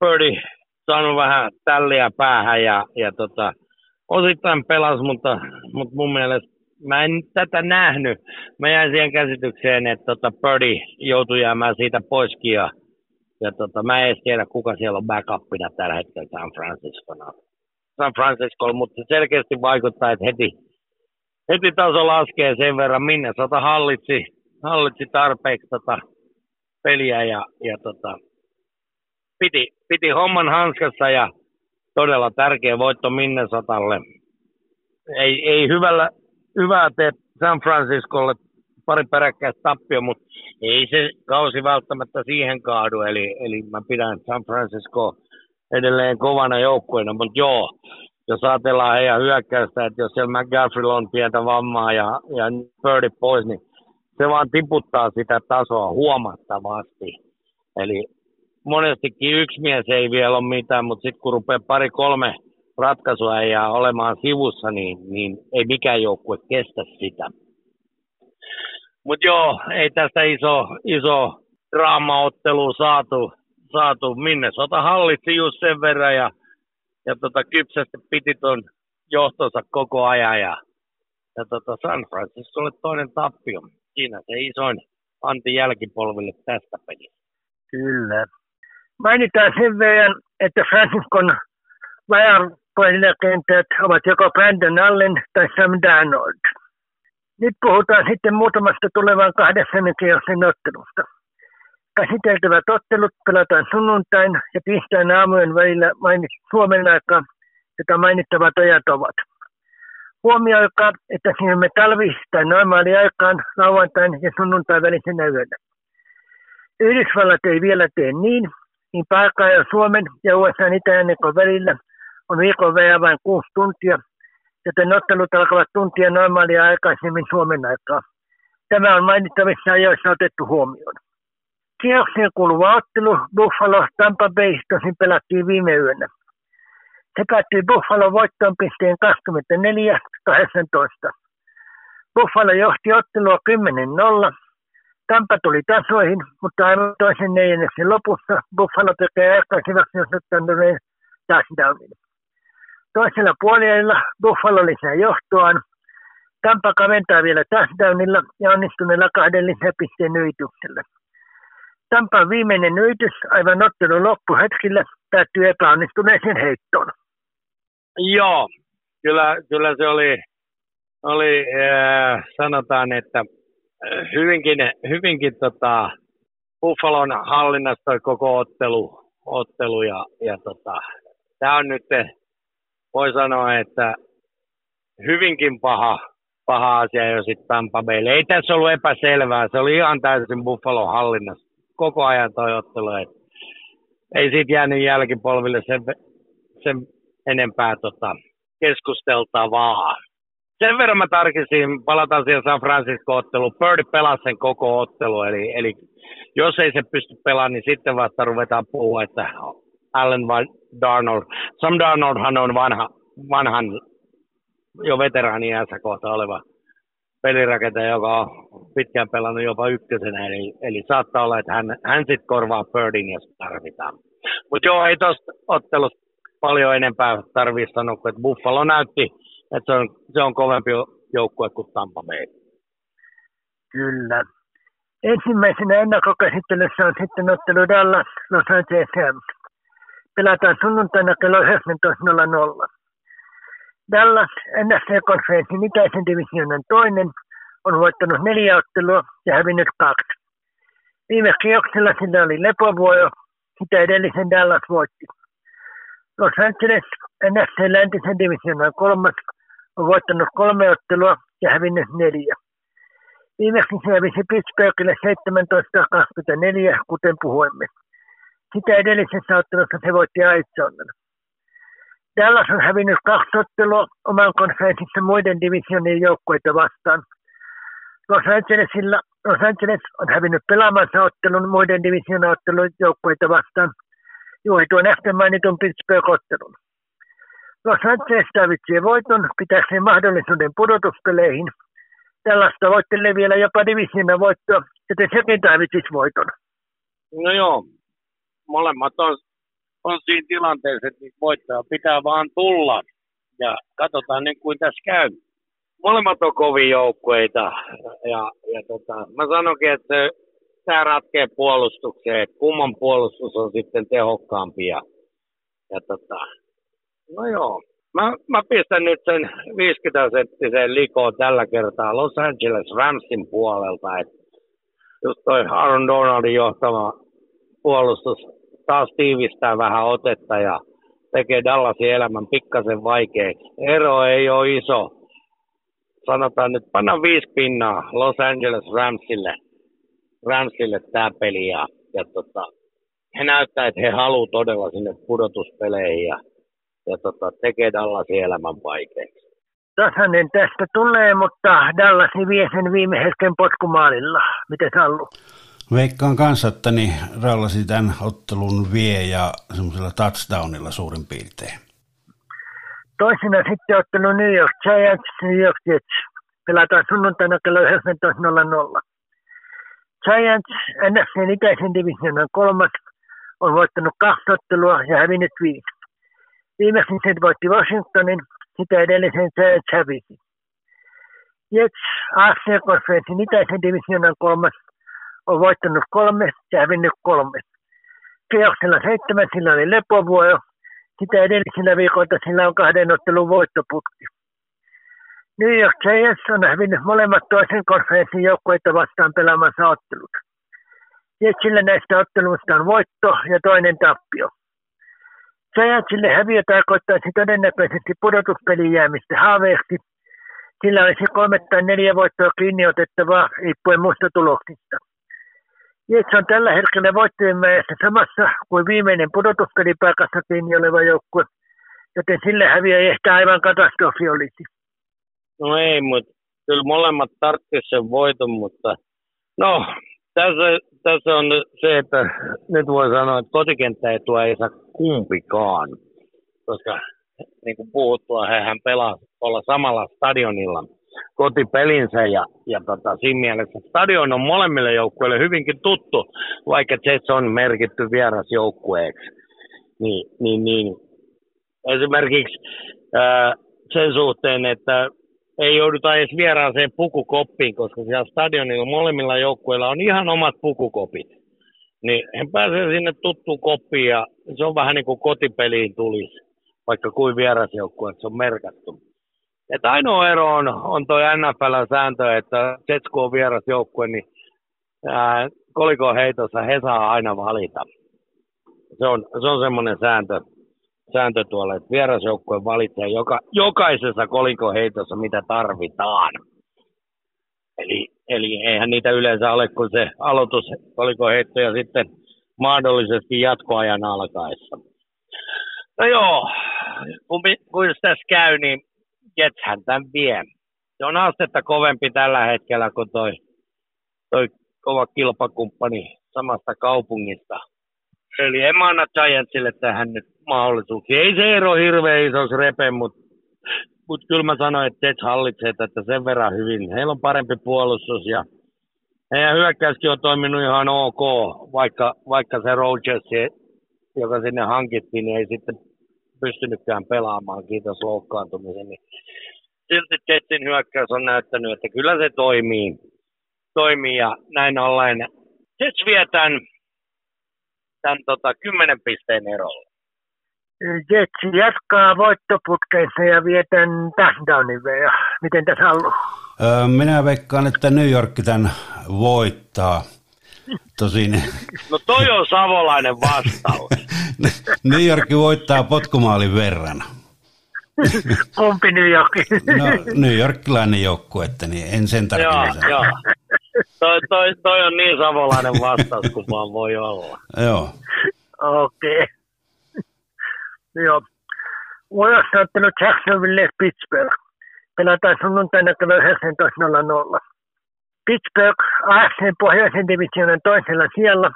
Birdie saanut vähän tälliä päähän ja, ja tota, osittain pelas, mutta, mutta mun mielestä mä en tätä nähnyt. Mä jäin siihen käsitykseen, että tota Birdie joutui jäämään siitä poiskin ja, ja tota, mä en edes tiedä, kuka siellä on backupina tällä hetkellä San Franciscona. San Francisco, mutta se selkeästi vaikuttaa, että heti, heti taso laskee sen verran, minne sata hallitsi, hallitsi tarpeeksi tota peliä ja, ja tota, piti, piti homman hanskassa ja todella tärkeä voitto Minnesatalle. Ei, ei hyvällä, hyvää tee San Franciscolle pari peräkkäistä tappio, mutta ei se kausi välttämättä siihen kaadu. Eli, eli mä pidän San Francisco edelleen kovana joukkueena, mutta joo, jos ajatellaan heidän hyökkäystä, että jos siellä McGaffrey on pientä vammaa ja, ja Birdie pois, niin se vaan tiputtaa sitä tasoa huomattavasti. Eli monestikin yksi mies ei vielä ole mitään, mutta sitten kun rupeaa pari-kolme ratkaisua ja olemaan sivussa, niin, niin ei mikään joukkue kestä sitä. Mutta joo, ei tästä iso, iso draamaottelu saatu, saatu. sota hallitsi just sen verran ja, ja tota, kypsästi piti ton johtonsa koko ajan ja, ja tota San Francisco oli toinen tappio. Siinä se isoin anti jälkipolville tästä pelistä. Kyllä. Mainitaan sen verran, että Franciscon vajaanpelijakentät ovat joko Brandon Allen tai Sam Darnold. Nyt puhutaan sitten muutamasta tulevan kahdeksan kierroksen ottelusta. Käsiteltävät ottelut pelataan sunnuntain ja tiistain aamujen välillä mainit Suomen aikaa, jota mainittavat ajat ovat. Huomioikaa, että siirrymme talvi- tai normaali aikaan lauantain ja sunnuntain välisenä yönä. Yhdysvallat ei vielä tee niin, niin Pääkka ja Suomen ja USA itäännikon välillä on viikon verran vain kuusi tuntia, joten ottelut alkavat tuntia normaalia aikaisemmin Suomen aikaa. Tämä on mainittavissa ajoissa otettu huomioon. Kierrokseen kuuluva ottelu Buffalo Tampa Bay tosin pelattiin viime yönä. Se päättyi Buffalo voittoon pisteen 24-18. Buffalo johti ottelua 10-0 Tampa tuli tasoihin, mutta aivan toisen neljänneksen lopussa Buffalo tekee aikaisemmaksi osoittaneen touchdownin. Toisella puolella Buffalo lisää johtoaan. Tampa kaventaa vielä touchdownilla ja onnistuneella kahden lisäpisteen yrityksellä. Tampan viimeinen yritys aivan ottelun loppuhetkillä päättyi epäonnistuneeseen heittoon. Joo, kyllä, kyllä se oli oli äh, sanotaan, että hyvinkin, hyvinkin tota, Buffalon hallinnasta koko ottelu, ottelu ja, ja tota, tämä on nyt, voi sanoa, että hyvinkin paha, paha asia jo sitten Tampa Baylle. Ei tässä ollut epäselvää, se oli ihan täysin Buffalon hallinnassa koko ajan toi ottelu. Et ei siitä jäänyt jälkipolville sen, sen enempää tota, keskusteltavaa. Sen verran mä tarkistin, palataan siihen San Francisco-otteluun. Bird pelasi sen koko ottelu, eli, eli jos ei se pysty pelaamaan, niin sitten vasta ruvetaan puhua, että Allen vai Darnold. Sam Darnoldhan on vanha, vanhan jo veteraaniänsä kohta oleva pelirakentaja, joka on pitkään pelannut jopa ykkösenä, eli, eli saattaa olla, että hän, hän sitten korvaa Birdin, jos tarvitaan. Mutta joo, ei tuosta ottelusta paljon enempää tarvitse sanoa, että Buffalo näytti, että se on, se on kovempi joukkue kuin Tampa Bay. Kyllä. Ensimmäisenä ennakkokäsittelyssä on sitten ottelu Dallas Los Angeles. Pelataan sunnuntaina kello 19.00. Dallas NFC-konferenssin itäisen divisioonan toinen on voittanut neljä ottelua ja hävinnyt kaksi. Viime kierroksella sillä oli lepovuojo, sitä edellisen Dallas voitti. Los Angeles NFC läntisen divisioonan kolmas on voittanut kolme ottelua ja hävinnyt neljä. Viimeksi se hävisi Pittsburghille 17-24, kuten puhuimme. Sitä edellisessä ottelussa se voitti Arizonana. Dallas on hävinnyt kaksi ottelua oman konferenssissa muiden divisionien joukkueita vastaan. Los, Angelesilla, Los Angeles on hävinnyt pelaamansa ottelun muiden divisionan ottelun joukkueita vastaan juuri tuon äsken mainitun Pittsburgh-ottelun. Los Angeles tarvitsee voiton pitääkseen mahdollisuuden pudotuspeleihin. Tällaista voittelee vielä jopa divisionan voittoa, joten sekin tarvitsisi voiton. No joo, molemmat on on siinä tilanteessa, että voittaa pitää vaan tulla. Ja katsotaan niin kuin tässä käy. Molemmat on kovia joukkueita. Ja, ja tota, mä sanoinkin, että tämä ratkee puolustukseen, että kumman puolustus on sitten tehokkaampi. Ja, ja tota, no joo, mä, mä pistän nyt sen 50 senttisen likoon tällä kertaa Los Angeles Ramsin puolelta. Että just toi Aaron Donaldin johtama puolustus taas tiivistää vähän otetta ja tekee Dallasin elämän pikkasen vaikeaksi. Ero ei ole iso. Sanotaan nyt, panna viisi pinnaa Los Angeles Ramsille, Ramsille tämä peli ja, ja tota, he näyttää, että he haluaa todella sinne pudotuspeleihin ja, ja tota, tekee Dallasin elämän vaikeaksi. Tasainen tästä tulee, mutta Dallas vie sen viime hetken potkumaalilla. Miten Sallu? Veikkaan kanssa, että niin rallasi tämän ottelun vie ja semmoisella touchdownilla suurin piirtein. Toisena sitten ottelu New York Giants, New York Jets. Pelataan sunnuntaina kello 19.00. Giants, NFCn itäisen divisionan kolmas, on voittanut kaksi ottelua ja hävinnyt viisi. Viimeksi se voitti Washingtonin, sitä edellisen Giants hävisi. Jets, AFC-konferenssin itäisen divisionan kolmas, on voittanut kolme ja hävinnyt kolme. Kierroksella seitsemän sillä oli lepovuojo. Sitä edellisillä viikoilta sillä on kahden ottelun voittoputki. New York Giants on hävinnyt molemmat toisen konferenssin joukkueita vastaan pelaamansa ottelut. Jetsillä näistä otteluista on voitto ja toinen tappio. Giantsille häviö tarkoittaisi todennäköisesti pudotuspelin jäämistä haaveeksi, sillä olisi kolme tai neljä voittoa kiinni otettavaa riippuen muista tuloksista. Jets on tällä hetkellä voittojen mäessä samassa kuin viimeinen pudotuspelipaikassa kiinni oleva joukkue, joten sille häviä ei ehkä aivan katastrofi olisi. No ei, mutta kyllä molemmat tarvitsisivat sen voiton, mutta no, tässä, tässä on se, että nyt voi sanoa, että kotikenttäetua ei saa kumpikaan, koska niin kuin puhuttua, hän pelaa olla samalla stadionilla – kotipelinsä ja, ja tota, siinä mielessä stadion on molemmille joukkueille hyvinkin tuttu, vaikka Jets on merkitty vierasjoukkueeksi. Niin, niin, niin. Esimerkiksi ää, sen suhteen, että ei jouduta edes vieraaseen pukukoppiin, koska siellä stadionilla molemmilla joukkueilla on ihan omat pukukopit. Niin he pääsee sinne tuttuun koppiin ja se on vähän niin kuin kotipeliin tulisi, vaikka kuin vierasjoukkue, se on merkattu. että ainoa ero on, on tuo NFL-sääntö, että Jets kun on vieras joukkue, niin kolikon heitossa he saa aina valita. Se on, se on semmoinen sääntö, sääntö tuolla, että vierasjoukkue valitsee joka, jokaisessa kolikon heitossa, mitä tarvitaan. Eli, eli eihän niitä yleensä ole kuin se aloitus kolikon heitto ja sitten mahdollisesti jatkoajan alkaessa. No joo, kun, kun tässä käy, niin Jetshän tämän vie. Se on astetta kovempi tällä hetkellä kuin toi, toi kova kilpakumppani samasta kaupungista. Eli en mä anna Giantsille tähän nyt mahdollisuuksia. Ei se ero hirveän iso repe, mutta mut kyllä mä sanoin, että Jets hallitsee tätä sen verran hyvin. Heillä on parempi puolustus ja heidän hyökkäyskin on toiminut ihan ok, vaikka, vaikka se Rogers, joka sinne hankittiin, niin ei sitten pystynytkään pelaamaan, kiitos loukkaantumisen, niin silti Jetsin hyökkäys on näyttänyt, että kyllä se toimii, toimii ja näin ollen Jets vie tämän, tämän tota, 10 pisteen erolla. Jetsi jatkaa voittoputkeissa ja vie tämän touchdownin vielä. Miten tässä on öö, Minä veikkaan, että New York tämän voittaa. Tosin... No toi on savolainen vastaus. New York voittaa potkumaalin verran. Kumpi New York? No New Yorkilainen joukkue, että niin en sen takia joo, joo. Toi, toi, toi, on niin savolainen vastaus kuin vaan voi olla. Joo. Okei. Okay. joo. Vuorossa ottanut Jacksonville Pittsburgh. Pelataan sunnuntaina kello 19.00. Pittsburgh AFC pohjoisen divisioonan toisella siellä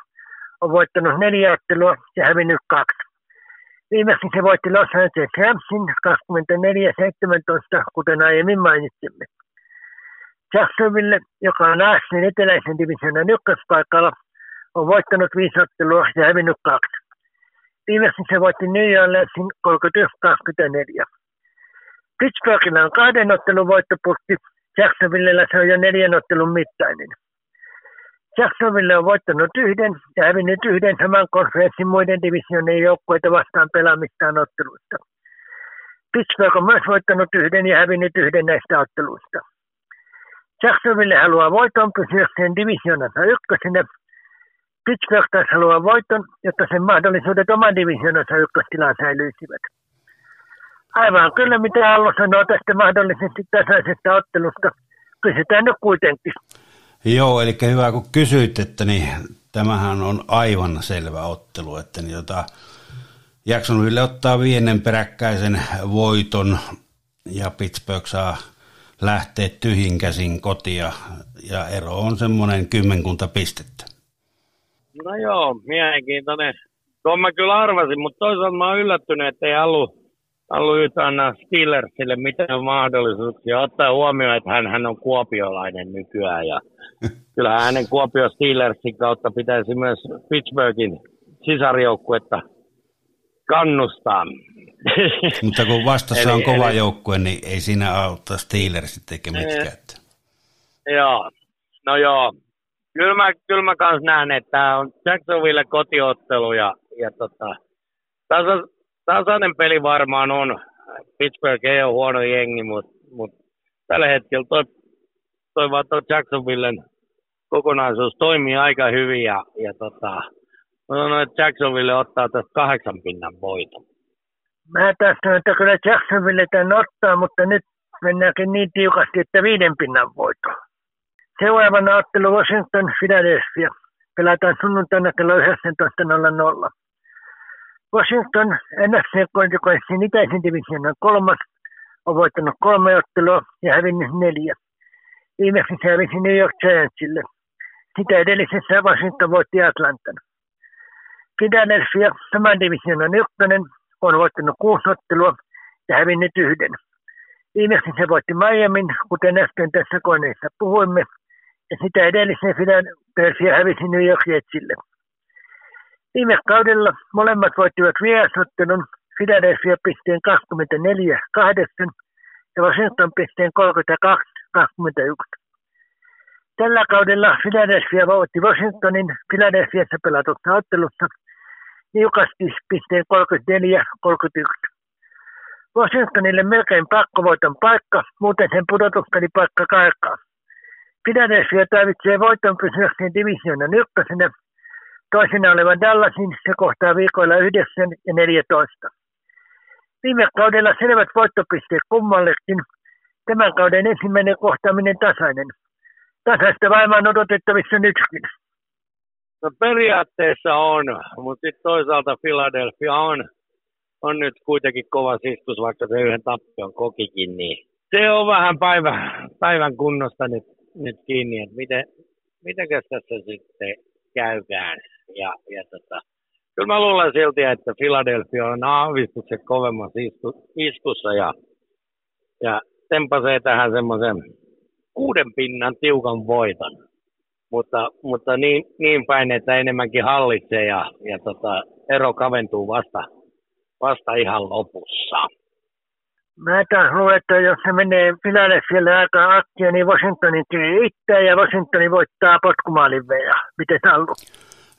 on voittanut neljä ottelua ja hävinnyt kaksi. Viimeksi se voitti Los Angeles Ramsin 24-17, kuten aiemmin mainitsimme. Jacksonville, joka on AFCin eteläisen divisioonan ykköspaikalla, on voittanut viisi ottelua ja hävinnyt kaksi. Viimeksi se voitti New Orleansin 31-24. Pittsburghilla on kahden ottelun voittopurkki Jacksonvillellä se on jo neljän ottelun mittainen. Jacksonville on voittanut yhden ja hävinnyt yhden saman konferenssin muiden divisioonien joukkueita vastaan pelaamistaan otteluista. Pittsburgh on myös voittanut yhden ja hävinnyt yhden näistä otteluista. Jacksonville haluaa voiton pysyäkseen divisioonansa ykkösenä. Pittsburgh taas haluaa voiton, jotta sen mahdollisuudet oman divisioonansa ykköstilaan säilyisivät. Aivan kyllä, mitä Allo sanoo tästä mahdollisesti tasaisesta ottelusta. Kysytään nyt kuitenkin. Joo, eli hyvä kun kysyit, että niin, tämähän on aivan selvä ottelu, että niin, jota Jacksonville ottaa viienen peräkkäisen voiton ja Pittsburgh saa lähteä tyhjin käsin kotia ja ero on semmoinen kymmenkunta pistettä. No joo, mielenkiintoinen. Tuon mä kyllä arvasin, mutta toisaalta mä oon yllättynyt, että ei halua Louis anna Steelersille mitään mahdollisuuksia. Ottaa huomioon, että hän, hän on kuopiolainen nykyään ja kyllä hänen Kuopio Steelersin kautta pitäisi myös Pittsburghin sisarjoukkuetta kannustaa. Mutta kun vastassa eli, on kova eli, joukkue, niin ei siinä auttaa Steelersit eikä mitkään. Joo, no joo. Kyllä mä, kyllä mä kans näen, että tämä on Jacksonville kotiottelu ja, ja tota, tässä tasainen peli varmaan on. Pittsburgh ei ole huono jengi, mutta mut tällä hetkellä toi, toi, vaan toi Jacksonvillen kokonaisuus toimii aika hyvin ja, ja tota, mä sanon, että Jacksonville ottaa tästä kahdeksan pinnan voiton. Mä tässä sanon, että kyllä Jacksonville tämän ottaa, mutta nyt mennäänkin niin tiukasti, että viiden pinnan voito. Seuraavana ottelu Washington Philadelphia. Pelataan sunnuntaina kello 19.00. Washington NFC-konsekvenssin itäisen divisioonan kolmas on voittanut kolme ottelua ja hävinnyt neljä. Viimeksi se hävisi New York Giantsille. Sitä edellisessä Washington voitti Atlantan. Philadelphia, saman divisioonan ykkönen, on voittanut kuusi ottelua ja hävinnyt yhden. Viimeksi se voitti Miamin, kuten äsken tässä koneessa puhuimme, ja sitä edellisen Philadelphia hävisi New York Jetsille. Viime kaudella molemmat voittivat vierasottelun Philadelphia pisteen 24 8 ja Washington pisteen 32 21. Tällä kaudella Philadelphia voitti Washingtonin Philadelphiassa pelatussa ottelussa niukasti pisteen 34-31. Washingtonille melkein pakkovoiton paikka, muuten sen pudotuspelipaikka karkaa. Philadelphia tarvitsee voiton pysyäkseen divisioonan ykkösenä. Toisena olevan Dallasin se kohtaa viikoilla 9 ja 14. Viime kaudella selvät voittopisteet kummallekin. Tämän kauden ensimmäinen kohtaaminen tasainen. Tasaista varmaan odotettavissa nytkin. No periaatteessa on, mutta sitten toisaalta Philadelphia on, on nyt kuitenkin kova sistus, vaikka se yhden tappion kokikin, niin se on vähän päivä, päivän kunnosta nyt, nyt kiinni, että miten, mitenkäs tässä sitten käykään. Ja, ja tota, kyllä mä luulen silti, että Philadelphia on aavistuksen kovemmassa isku, iskussa ja, ja tempasee tähän semmoisen kuuden pinnan tiukan voiton. Mutta, mutta niin, niin päin, että enemmänkin hallitsee ja, ja tota, ero kaventuu vasta, vasta ihan lopussa. Mä taas luulen, että jos se menee Philadelphialle aika akkia, niin Washingtonin tee itse ja Washingtonin voittaa potkumaalin veja. Miten sä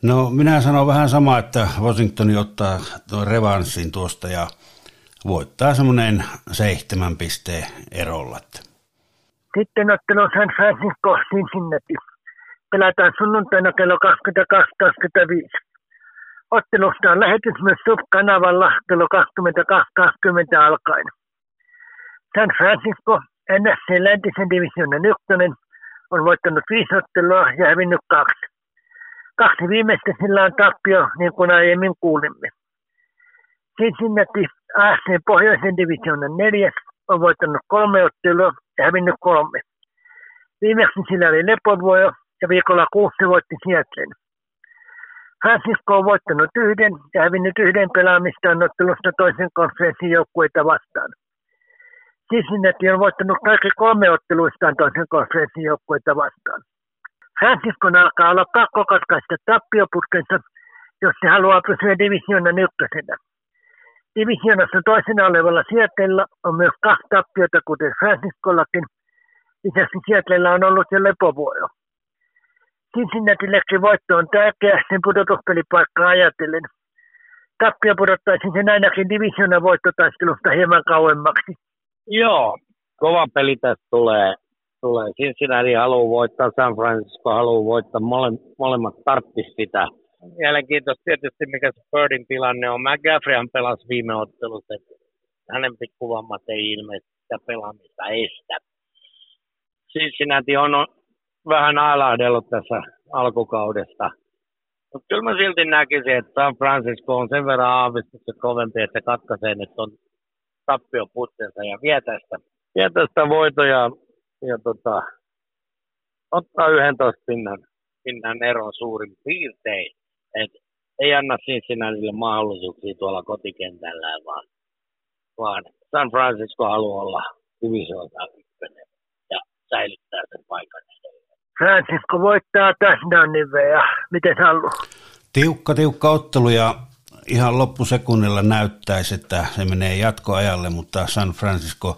No minä sanon vähän sama, että Washington ottaa tuon revanssin tuosta ja voittaa semmoinen seitsemän pisteen erolla. Sitten ottelu San Francisco Cincinnati. Pelataan sunnuntaina kello 22.25. Ottelusta on lähetys myös Sub-kanavalla kello 22.20 alkaen. San Francisco, NFC läntisen divisioonan ykkönen, on voittanut viisi ottelua ja hävinnyt kaksi. Kaksi viimeistä sillä on tappio, niin kuin aiemmin kuulimme. Cincinnati AFC pohjoisen divisioonan neljäs on voittanut kolme ottelua ja hävinnyt kolme. Viimeksi sillä oli lepovuojo ja viikolla kuusi voitti Seattlen. Francisco on voittanut yhden ja hävinnyt yhden pelaamistaan ottelusta toisen konferenssin joukkueita vastaan. Cincinnati on voittanut kaikki kolme otteluistaan toisen konferenssin joukkueita vastaan. Franciscon alkaa olla pakko katkaista tappioputkensa, jos se haluaa pysyä divisioonan ykkösenä. Divisioonassa toisena olevalla Seattleilla on myös kaksi tappiota, kuten Franciscollakin. Lisäksi Seattlella on ollut jo lepovuoro. Cincinnatillekin voitto on tärkeä sen pudotuspelipaikkaa ajatellen. Tappio pudottaisi sen ainakin divisioonan voittotaistelusta hieman kauemmaksi. Joo, kova peli tästä tulee. tulee. Cincinnati haluaa voittaa, San Francisco haluaa voittaa, Mole, molemmat tarttis sitä mielenkiintoista tietysti, mikä se Birdin tilanne on. McGaffreyhan pelasi viime ottelussa, hänen pikkuvammat ei ilmeisesti sitä pelaamista estä. Cincinnati on vähän ailahdellut tässä alkukaudesta. Mutta kyllä mä silti näkisin, että San Francisco on sen verran aavistuksen kovempi, että katkaisee nyt on tappioputtensa ja vie tästä, vie tästä voitoja ja tota, ottaa 11 pinnan, pinnan eron suurin piirtein. Et ei anna Cincinnatille mahdollisuuksia tuolla kotikentällä, vaan, vaan San Francisco haluaa olla divisioonta ykkönen ja säilyttää sen paikan. Francisco voittaa touchdownin ja miten haluaa? Tiukka, tiukka ottelu ja ihan loppusekunnilla näyttäisi, että se menee jatkoajalle, mutta San Francisco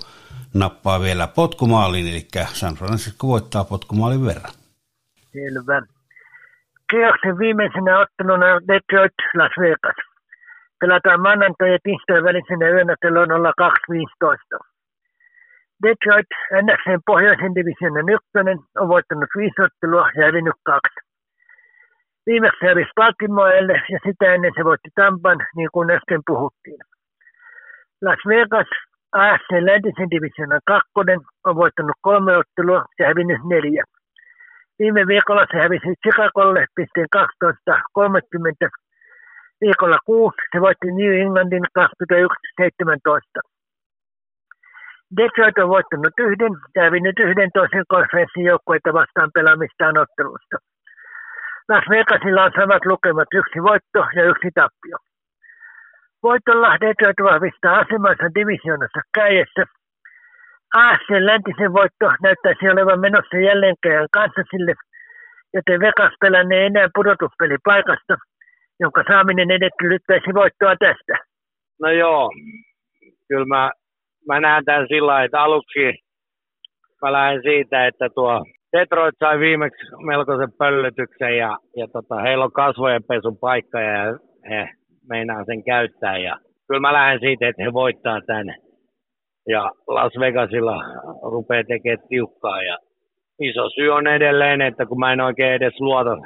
nappaa vielä potkumaalin, eli San Francisco voittaa potkumaalin verran. Selvä. Kierroksen viimeisenä otteluna Detroit Las Vegas. Pelataan maanantai ja tiistai välisenä yönä kello 02.15. Detroit, NFCn pohjoisen divisioonan ykkönen, on voittanut viisi ottelua ja hävinnyt kaksi. Viimeksi hävisi Baltimoreelle ja sitä ennen se voitti Tampan, niin kuin äsken puhuttiin. Las Vegas, AFC läntisen divisioonan kakkonen, on voittanut kolme ottelua ja hävinnyt neljä. Viime viikolla se hävisi Chicagolle pisteen 12.30. Viikolla 6 se voitti New Englandin 21.17. Detroit on voittanut yhden hävinnyt yhden toisen konferenssin joukkueita vastaan pelaamistaan ottelusta. Las Vegasilla on samat lukemat, yksi voitto ja yksi tappio. Voitolla Detroit vahvistaa asemansa divisioonassa kädessä AFCn läntisen voitto näyttäisi olevan menossa jälleen kerran Kansasille, joten Vegas pelannee enää pudotuspelipaikasta, jonka saaminen edellyttäisi voittoa tästä. No joo, kyllä mä, mä näen tämän sillä että aluksi mä lähden siitä, että tuo Detroit sai viimeksi melkoisen pöllytyksen ja, ja tota, heillä on kasvojen pesun paikka ja he meinaa sen käyttää ja kyllä mä lähden siitä, että he voittaa tämän ja Las Vegasilla rupeaa tekemään tiukkaa. Ja iso syy on edelleen, että kun mä en oikein edes luota,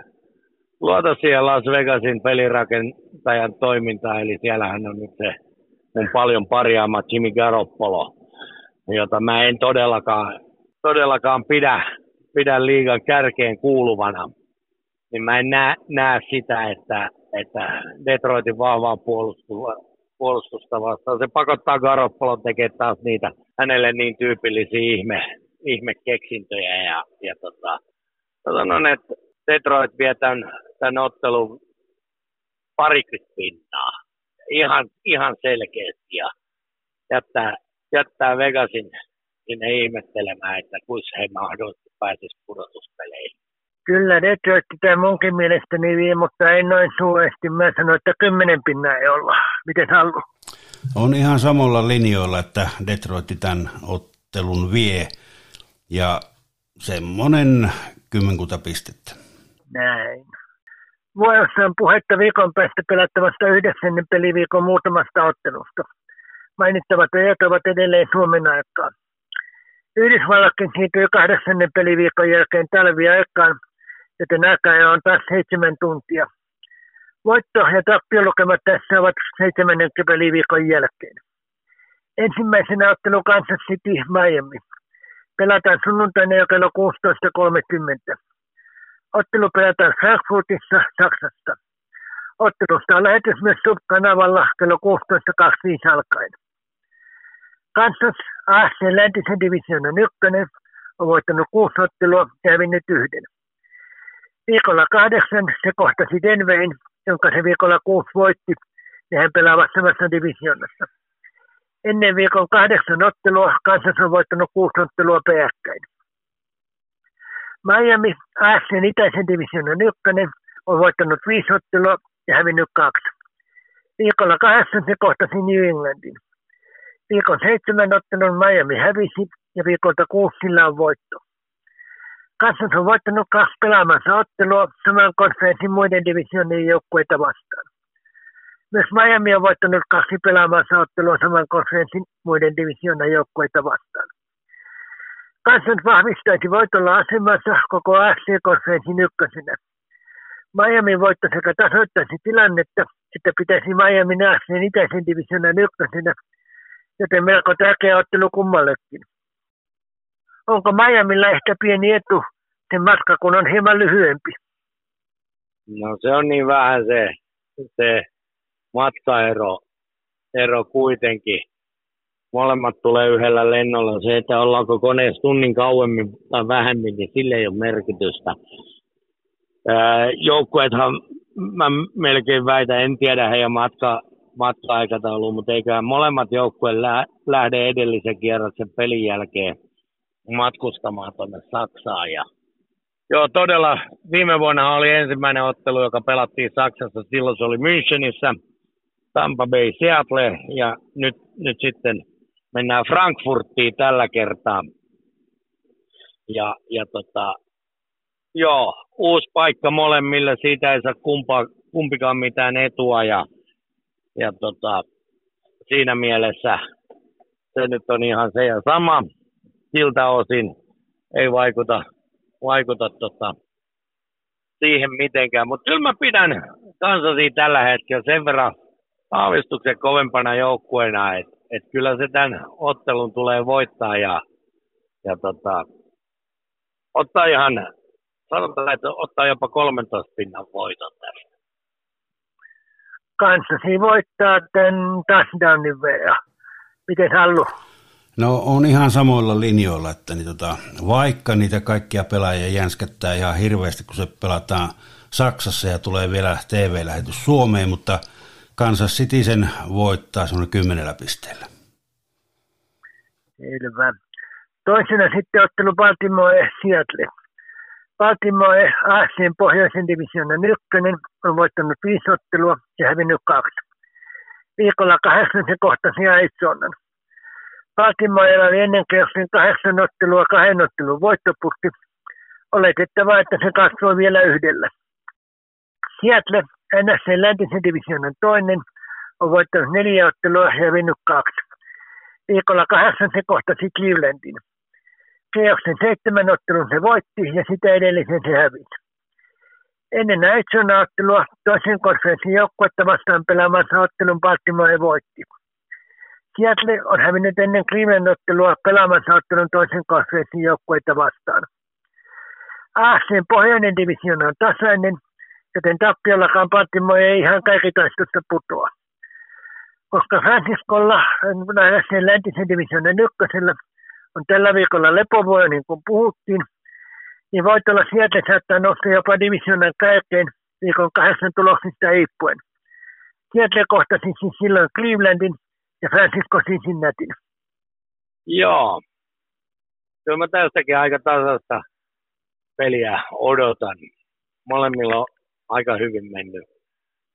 luota siihen Las Vegasin pelirakentajan toimintaan, eli siellähän on nyt se mun paljon parjaama Jimmy Garoppolo, jota mä en todellakaan, todellakaan pidä, pidä liigan kärkeen kuuluvana. Niin mä en näe, näe sitä, että, että Detroitin vahvaa puolustusta, vastaan. Se pakottaa Garoppolo tekemään taas niitä hänelle niin tyypillisiä ihme, ihmekeksintöjä. Ja, ja tota, sanon, että Detroit vie tämän, tämän ottelun parikymmentä pinnaa ihan, ihan selkeästi ja jättää, jättää Vegasin sinne ihmettelemään, että kuinka he mahdollisesti pääsisi pudotuspeleihin. Kyllä Detroit tämä munkin mielestäni vie, mutta ei noin suuresti. Mä sanoin, että kymmenen pinnaa ei olla. Miten halu? On ihan samalla linjoilla, että Detroit tämän ottelun vie ja semmoinen kymmenkunta pistettä. Näin. Vuorossa on puhetta viikon päästä pelattavasta yhdeksännen peliviikon muutamasta ottelusta. Mainittavat ajat ovat edelleen Suomen aikaa. Yhdysvallatkin siirtyi kahdeksannen peliviikon jälkeen talviaikaan, joten aikaa on taas seitsemän tuntia. Voitto- ja tappiolukemat tässä ovat seitsemännen peliviikon jälkeen. Ensimmäisenä ottelu Kansas City Miami. Pelataan sunnuntaina jo kello 16.30. Ottelu pelataan Frankfurtissa, Saksasta. Ottelusta on lähetys myös Sub-kanavalla kello 16.25 alkaen. Kansas AFC läntisen divisioonan ykkönen on voittanut kuusi ottelua ja hävinnyt yhden. Viikolla kahdeksan se kohtasi Denverin, jonka se viikolla kuusi voitti, ja hän pelaa samassa divisioonassa. Ennen viikon kahdeksan ottelua Kansas on voittanut kuusi ottelua peräkkäin. Miami AFCn itäisen divisioonan ykkönen on voittanut viisi ottelua ja hävinnyt kaksi. Viikolla kahdeksan se kohtasi New Englandin. Viikon seitsemän ottelun Miami hävisi ja viikolta kuusi sillä on voitto. Kansas on voittanut kaksi pelaamansa ottelua saman konferenssin muiden divisioonien joukkueita vastaan. Myös Miami on voittanut kaksi pelaamansa ottelua saman konferenssin muiden divisioonan joukkueita vastaan. Kansas vahvistaisi voitolla asemansa koko AFC-konferenssin ykkösenä. Miami voitto sekä tasoittaisi tilannetta, että pitäisi Miami AFCn itäisen divisioonan ykkösenä, joten melko tärkeä ottelu kummallekin. Onko Miamilla ehkä pieni etu sen matka, kun on hieman lyhyempi? No se on niin vähän se, se matkaero ero kuitenkin molemmat tulee yhdellä lennolla. Se, että ollaanko koneessa tunnin kauemmin tai vähemmin, niin sille ei ole merkitystä. Joukkueethan, mä melkein väitän, en tiedä heidän matka, matka-aikatauluun, mutta eiköhän molemmat joukkueet lähde edellisen kierroksen pelin jälkeen matkustamaan tuonne Saksaan. Ja Joo, todella. Viime vuonna oli ensimmäinen ottelu, joka pelattiin Saksassa. Silloin se oli Münchenissä, Tampa Bay, Seattle ja nyt, nyt sitten mennään Frankfurtiin tällä kertaa. Ja, ja tota, joo, uusi paikka molemmille, siitä ei saa kumpa, kumpikaan mitään etua ja, ja tota, siinä mielessä se nyt on ihan se ja sama. Siltä osin ei vaikuta, vaikuta tota, siihen mitenkään, mutta kyllä mä pidän Kansasia tällä hetkellä sen verran aavistuksen kovempana joukkueena, että et kyllä se tämän ottelun tulee voittaa ja, ja tota, ottaa ihan, sanotaan, että ottaa jopa 13 pinnan voiton tästä. Kanssasi voittaa tämän touchdownin verran. Miten Hallu? No on ihan samoilla linjoilla, että niin tota, vaikka niitä kaikkia pelaajia jänskättää ihan hirveästi, kun se pelataan Saksassa ja tulee vielä TV-lähetys Suomeen, mutta – Kansas City sen voittaa semmoinen kymmenellä pisteellä. Selvä. Toisena sitten ottelu Baltimore Seattle. Baltimore AFCn pohjoisen divisioonan ykkönen on voittanut viisi ottelua ja hävinnyt kaksi. Viikolla kahdeksan se kohtasi Arizonan. Baltimorella oli ennen kierroksen kahdeksan ottelua kahden ottelun voittopurki. Oletettavaa, että se kasvoi vielä yhdellä. Seattle NFC läntisen divisioonan toinen on voittanut neljä ottelua ja vinnyt kaksi. Viikolla kahdeksan se kohtasi Clevelandin. Keoksen seitsemän ottelun se voitti ja sitä edellisen se hävisi. Ennen Arizona-ottelua toisen konferenssin joukkuetta vastaan pelaamassa ottelun Baltimore voitti. Seattle on hävinnyt ennen Cleveland ottelua pelaamassa ottelun toisen konferenssin joukkueita vastaan. AFCn pohjoinen divisioona on tasainen, joten tappiollakaan Baltimore ei ihan kaikitoistosta putoa. Koska Franciscolla, nähdäkseen läntisen divisioonan ykkösellä, on tällä viikolla lepovuoja, niin kuin puhuttiin, niin voit olla sieltä saattaa nousta jopa divisioonan kärkeen viikon kahdeksan tuloksista riippuen. Sieltä kohtasi siis silloin Clevelandin ja Francisco Cincinnatin. Joo. Kyllä mä tästäkin aika tasasta peliä odotan. Molemmilla aika hyvin mennyt.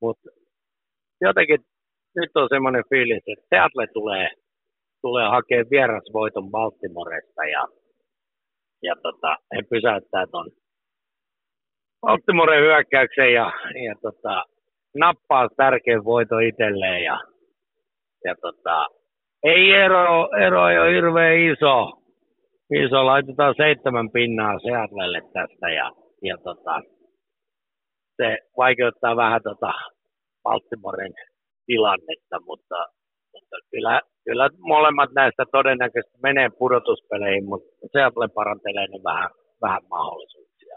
Mutta jotenkin nyt on semmoinen fiilis, että Seattle tulee, tulee hakemaan vierasvoiton Baltimoresta ja, ja tota, he pysäyttää ton Baltimoren hyökkäyksen ja, ja tota, nappaa tärkeän voiton itselleen ja, ja tota, ei ero, ero ei ole hirveän iso. Iso, laitetaan seitsemän pinnaa Seatlelle tästä ja, ja tota, se vaikeuttaa vähän tota Baltimoren tilannetta, mutta, mutta kyllä, kyllä molemmat näistä todennäköisesti menee pudotuspeleihin, mutta Seattle parantelee ne vähän, vähän mahdollisuuksia.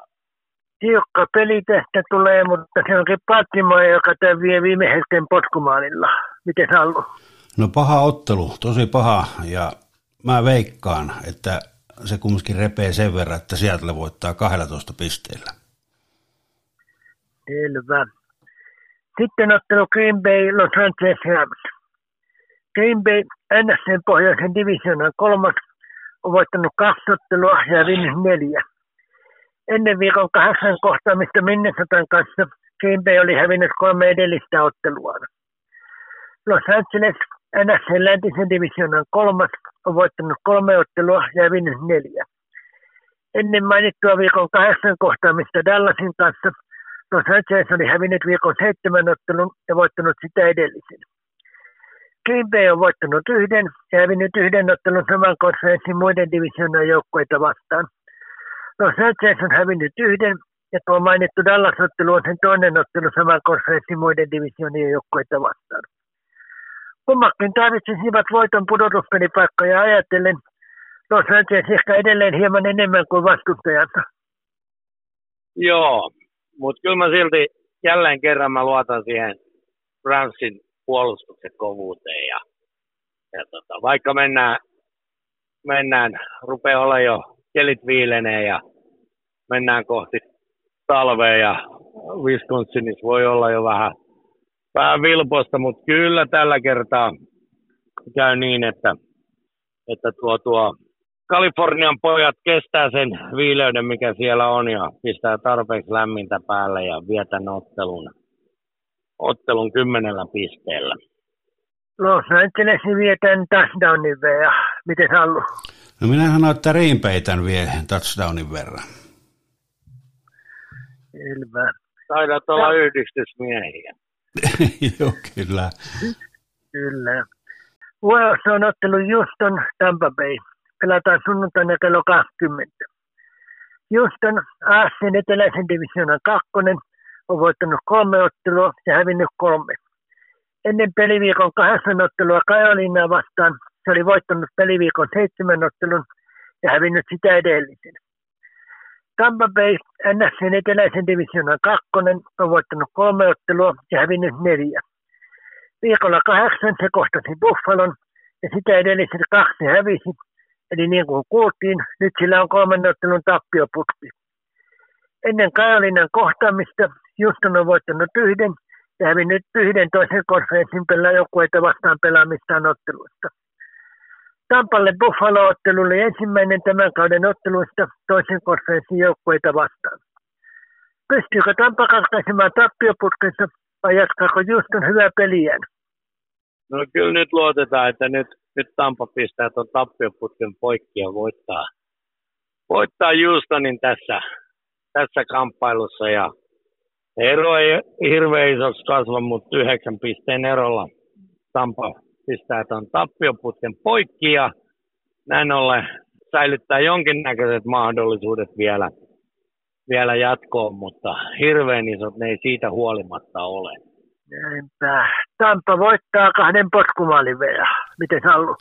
Tiukka peli tästä tulee, mutta se onkin Baltimore, joka tämän vie viime hetken potkumaalilla. Miten Sallu? No paha ottelu, tosi paha ja mä veikkaan, että se kumminkin repee sen verran, että Seattle voittaa 12 pisteellä. Selvä. Sitten ottelu Green Bay Los Angeles Rams. Green Bay NSCn pohjoisen divisioonan kolmas on voittanut kaksi ottelua ja hävinnyt neljä. Ennen viikon kahdeksan kohtaamista Minnesotan kanssa Green Bay oli hävinnyt kolme edellistä ottelua. Los Angeles NSCn läntisen divisioonan kolmas on voittanut kolme ottelua ja hävinnyt neljä. Ennen mainittua viikon kahdeksan kohtaamista Dallasin kanssa Los Angeles oli hävinnyt viikon seitsemän ottelun ja voittanut sitä edellisen. Green Bay on voittanut yhden ja hävinnyt yhden ottelun saman konferenssin muiden divisioonan joukkueita vastaan. Los Angeles on hävinnyt yhden ja tuo mainittu Dallas-ottelu on sen toinen ottelu saman konferenssin muiden divisioonien joukkueita vastaan. Kummakin tarvitsisivat voiton pudotuspelipaikkoja ajatellen Los Angeles ehkä edelleen hieman enemmän kuin vastustajansa. Joo, mutta kyllä mä silti jälleen kerran mä luotan siihen Ramsin puolustuksen kovuuteen. Ja, ja tota, vaikka mennään, mennään, rupeaa olla jo kelit viilenee ja mennään kohti talvea ja Wisconsinissa voi olla jo vähän, vähän vilposta, mutta kyllä tällä kertaa käy niin, että, että tuo, tuo Kalifornian pojat kestää sen viileyden, mikä siellä on ja pistää tarpeeksi lämmintä päälle ja vietän ottelun, ottelun kymmenellä pisteellä. Los Angelesin vietän touchdownin verran. Miten Hallu? No minä sanoin, että Riinpeitän vie touchdownin verran. Selvä. Taidat olla yhdistysmiehiä. Joo, kyllä. Kyllä. Vuorossa on ottelu Houston Tampa Bay pelataan sunnuntaina kello 20. Houston AFCn eteläisen divisioonan kakkonen on voittanut kolme ottelua ja hävinnyt kolme. Ennen peliviikon kahdeksan ottelua Kajolinaa vastaan se oli voittanut peliviikon seitsemän ottelun ja hävinnyt sitä edellisen. Tampa Bay NFCn eteläisen divisioonan kakkonen on voittanut kolme ottelua ja hävinnyt neljä. Viikolla kahdeksan se kohtasi Buffalon ja sitä edelliset kaksi hävisi Eli niin kuin kuultiin, nyt sillä on kolmen ottelun tappioputki. Ennen Kajalinnan kohtaamista Juston on voittanut yhden ja hävinnyt yhden toisen konferenssin joukkueita vastaan pelaamistaan otteluista. Tampalle Buffalo-ottelu oli ensimmäinen tämän kauden otteluista toisen konferenssin joukkueita vastaan. Pystyykö Tampa katkaisemaan tappioputkensa vai jatkaako Juston hyvää peliään? No kyllä nyt luotetaan, että nyt nyt Tampa pistää tuon tappioputken poikki ja voittaa, voittaa Houstonin tässä, tässä kamppailussa. Ja ero ei hirveän isoksi kasva, mutta yhdeksän pisteen erolla Tampa pistää tuon tappioputken poikki ja näin ollen säilyttää jonkinnäköiset mahdollisuudet vielä, vielä jatkoon, mutta hirveän isot ne ei siitä huolimatta ole. Näinpä. Tampa voittaa kahden potkumaalin. Miten haluaa?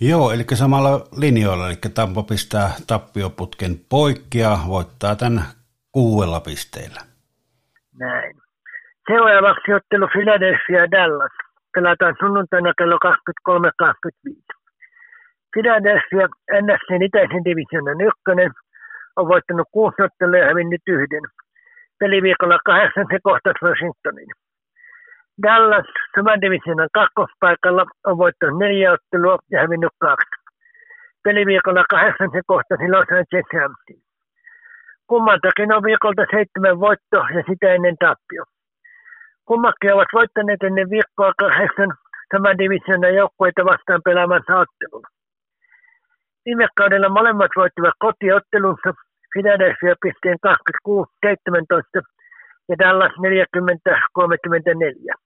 Joo, eli samalla linjoilla, eli Tampa pistää tappioputken poikki ja voittaa tämän kuudella pisteellä. Näin. Seuraavaksi ottelu Philadelphia ja Dallas. Pelataan sunnuntaina kello 23.25. Philadelphia NFCn itäisen divisionan ykkönen on voittanut kuusi ottelua ja hävinnyt yhden. Peliviikolla kahdeksan se kohtas Washingtonin. Dallas saman divisionan kakkospaikalla on voittanut neljä ottelua ja hävinnyt kaksi. Peliviikolla kahdeksan se kohtasi Los Angeles Ramsin. Kummaltakin on viikolta seitsemän voitto ja sitä ennen tappio. Kummakin ovat voittaneet ennen viikkoa kahdeksan saman divisionan joukkueita vastaan pelaamansa ottelun. Viime kaudella molemmat voittivat kotiottelunsa Philadelphia pisteen 26-17 ja Dallas 40-34.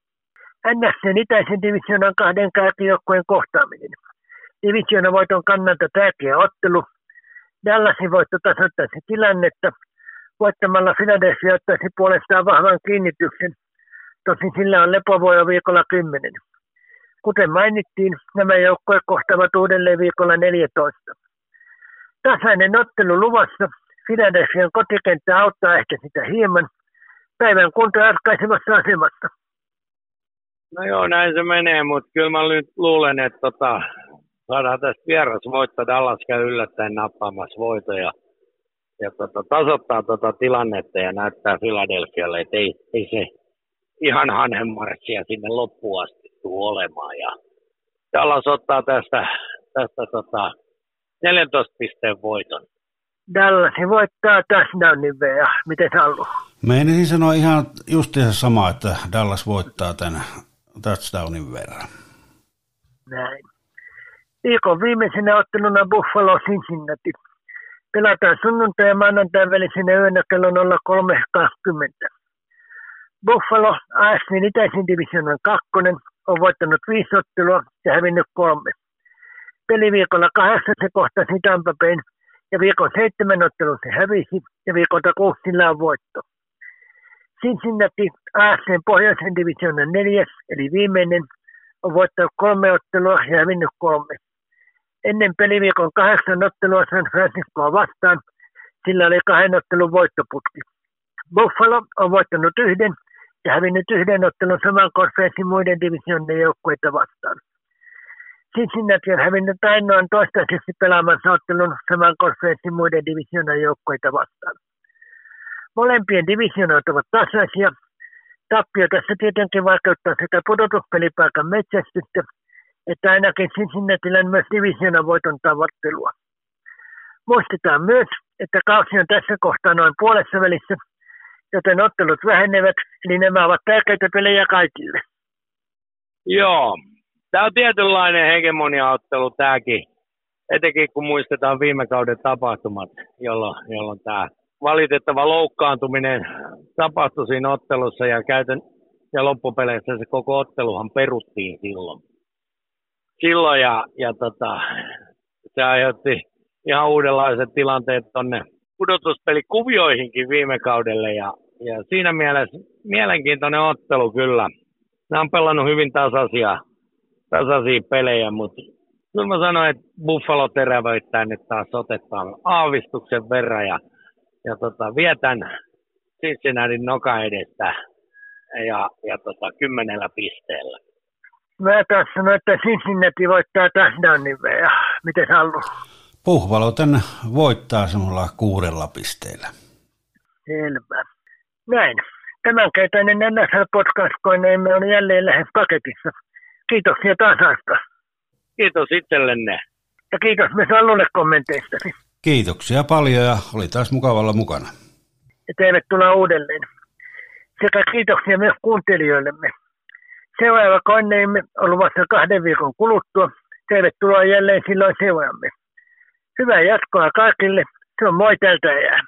NSCn itäisen divisionan kahden kärkijoukkueen kohtaaminen. Divisiona voiton kannalta tärkeä ottelu. Dallasin voitto tasoittaisi tilannetta. Voittamalla Philadelphia ottaisi puolestaan vahvan kiinnityksen. Tosin sillä on lepovuoja viikolla 10. Kuten mainittiin, nämä joukkoja kohtaavat uudelleen viikolla 14. Tasainen ottelu luvassa. Philadelphian kotikenttä auttaa ehkä sitä hieman. Päivän kunto ratkaisevassa asemassa. No joo, näin se menee, mutta kyllä mä nyt luulen, että tota, saadaan tästä voittaa. Dallas käy yllättäen nappaamassa voitoja ja tota, tasoittaa tota tilannetta ja näyttää Filadelfialle, että ei, ei se ihan hanhenmarssia sinne loppuun asti tule olemaan. Ja Dallas ottaa tästä, tästä tota, 14 pisteen voiton. Dallas voittaa touchdownin VA. Miten haluaa? Meinasin sanoa ihan justiinsa sama, että Dallas voittaa tämän touchdownin verran. Näin. Viikon viimeisenä otteluna Buffalo Cincinnati. Pelataan sunnuntai ja maanantai välisenä yönä kello 03.20. Buffalo AFCin itäisen divisionan kakkonen on voittanut viisi ottelua ja hävinnyt kolme. Peliviikolla kahdeksan se kohtasi Tampa Bayn ja viikon seitsemän ottelun se hävisi ja viikolta kuusi sillä on voitto. Cincinnati AFCn pohjoisen divisionan neljäs, eli viimeinen, on voittanut kolme ottelua ja hävinnyt kolme. Ennen peliviikon kahdeksan ottelua San Franciscoa vastaan, sillä oli kahden ottelun voittoputki. Buffalo on voittanut yhden ja hävinnyt yhden ottelun saman konferenssin muiden divisioiden joukkueita vastaan. Cincinnati on hävinnyt ainoan toistaiseksi pelaamansa ottelun saman konferenssin muiden divisioiden joukkueita vastaan. Molempien divisioonat ovat tasaisia. Tappio tässä tietenkin vaikeuttaa sekä pudotuspelipaikan metsästystä, että ainakin Cincinnatilan myös divisioonan voiton tavoittelua. Muistetaan myös, että kausi on tässä kohtaa noin puolessa välissä, joten ottelut vähenevät, eli nämä ovat tärkeitä pelejä kaikille. Joo, tämä on tietynlainen hegemoniaottelu tämäkin, etenkin kun muistetaan viime kauden tapahtumat, jolloin, jolloin tämä valitettava loukkaantuminen tapahtui siinä ottelussa ja, käytön, ja loppupeleissä se koko otteluhan peruttiin silloin. Silloin ja, ja tota, se aiheutti ihan uudenlaiset tilanteet tuonne pudotuspelikuvioihinkin viime kaudelle ja, ja siinä mielessä mielenkiintoinen ottelu kyllä. Nämä on pelannut hyvin tasaisia, tasaisia pelejä, mutta kyllä mä sanoin, että Buffalo terävöittää nyt taas otetaan aavistuksen verran ja ja tota, vietän Cincinnati noka edestä ja, ja tota, kymmenellä pisteellä. Mä taas sanoin, että Cincinnati voittaa touchdownin ja miten haluaa? Puhvalo tän voittaa semmoilla kuudella pisteellä. Selvä. Näin. Tämänkertainen NFL-podcast-koneemme on jälleen lähes paketissa. Kiitoksia taas. Kiitos itsellenne. Ja kiitos myös Allulle kommenteistasi. Kiitoksia paljon ja oli taas mukavalla mukana. Ja tervetuloa uudelleen. Sekä kiitoksia myös kuuntelijoillemme. Seuraava koneimme on luvassa kahden viikon kuluttua. Tervetuloa jälleen silloin seuraamme. Hyvää jatkoa kaikille. Se on moi tältä jää.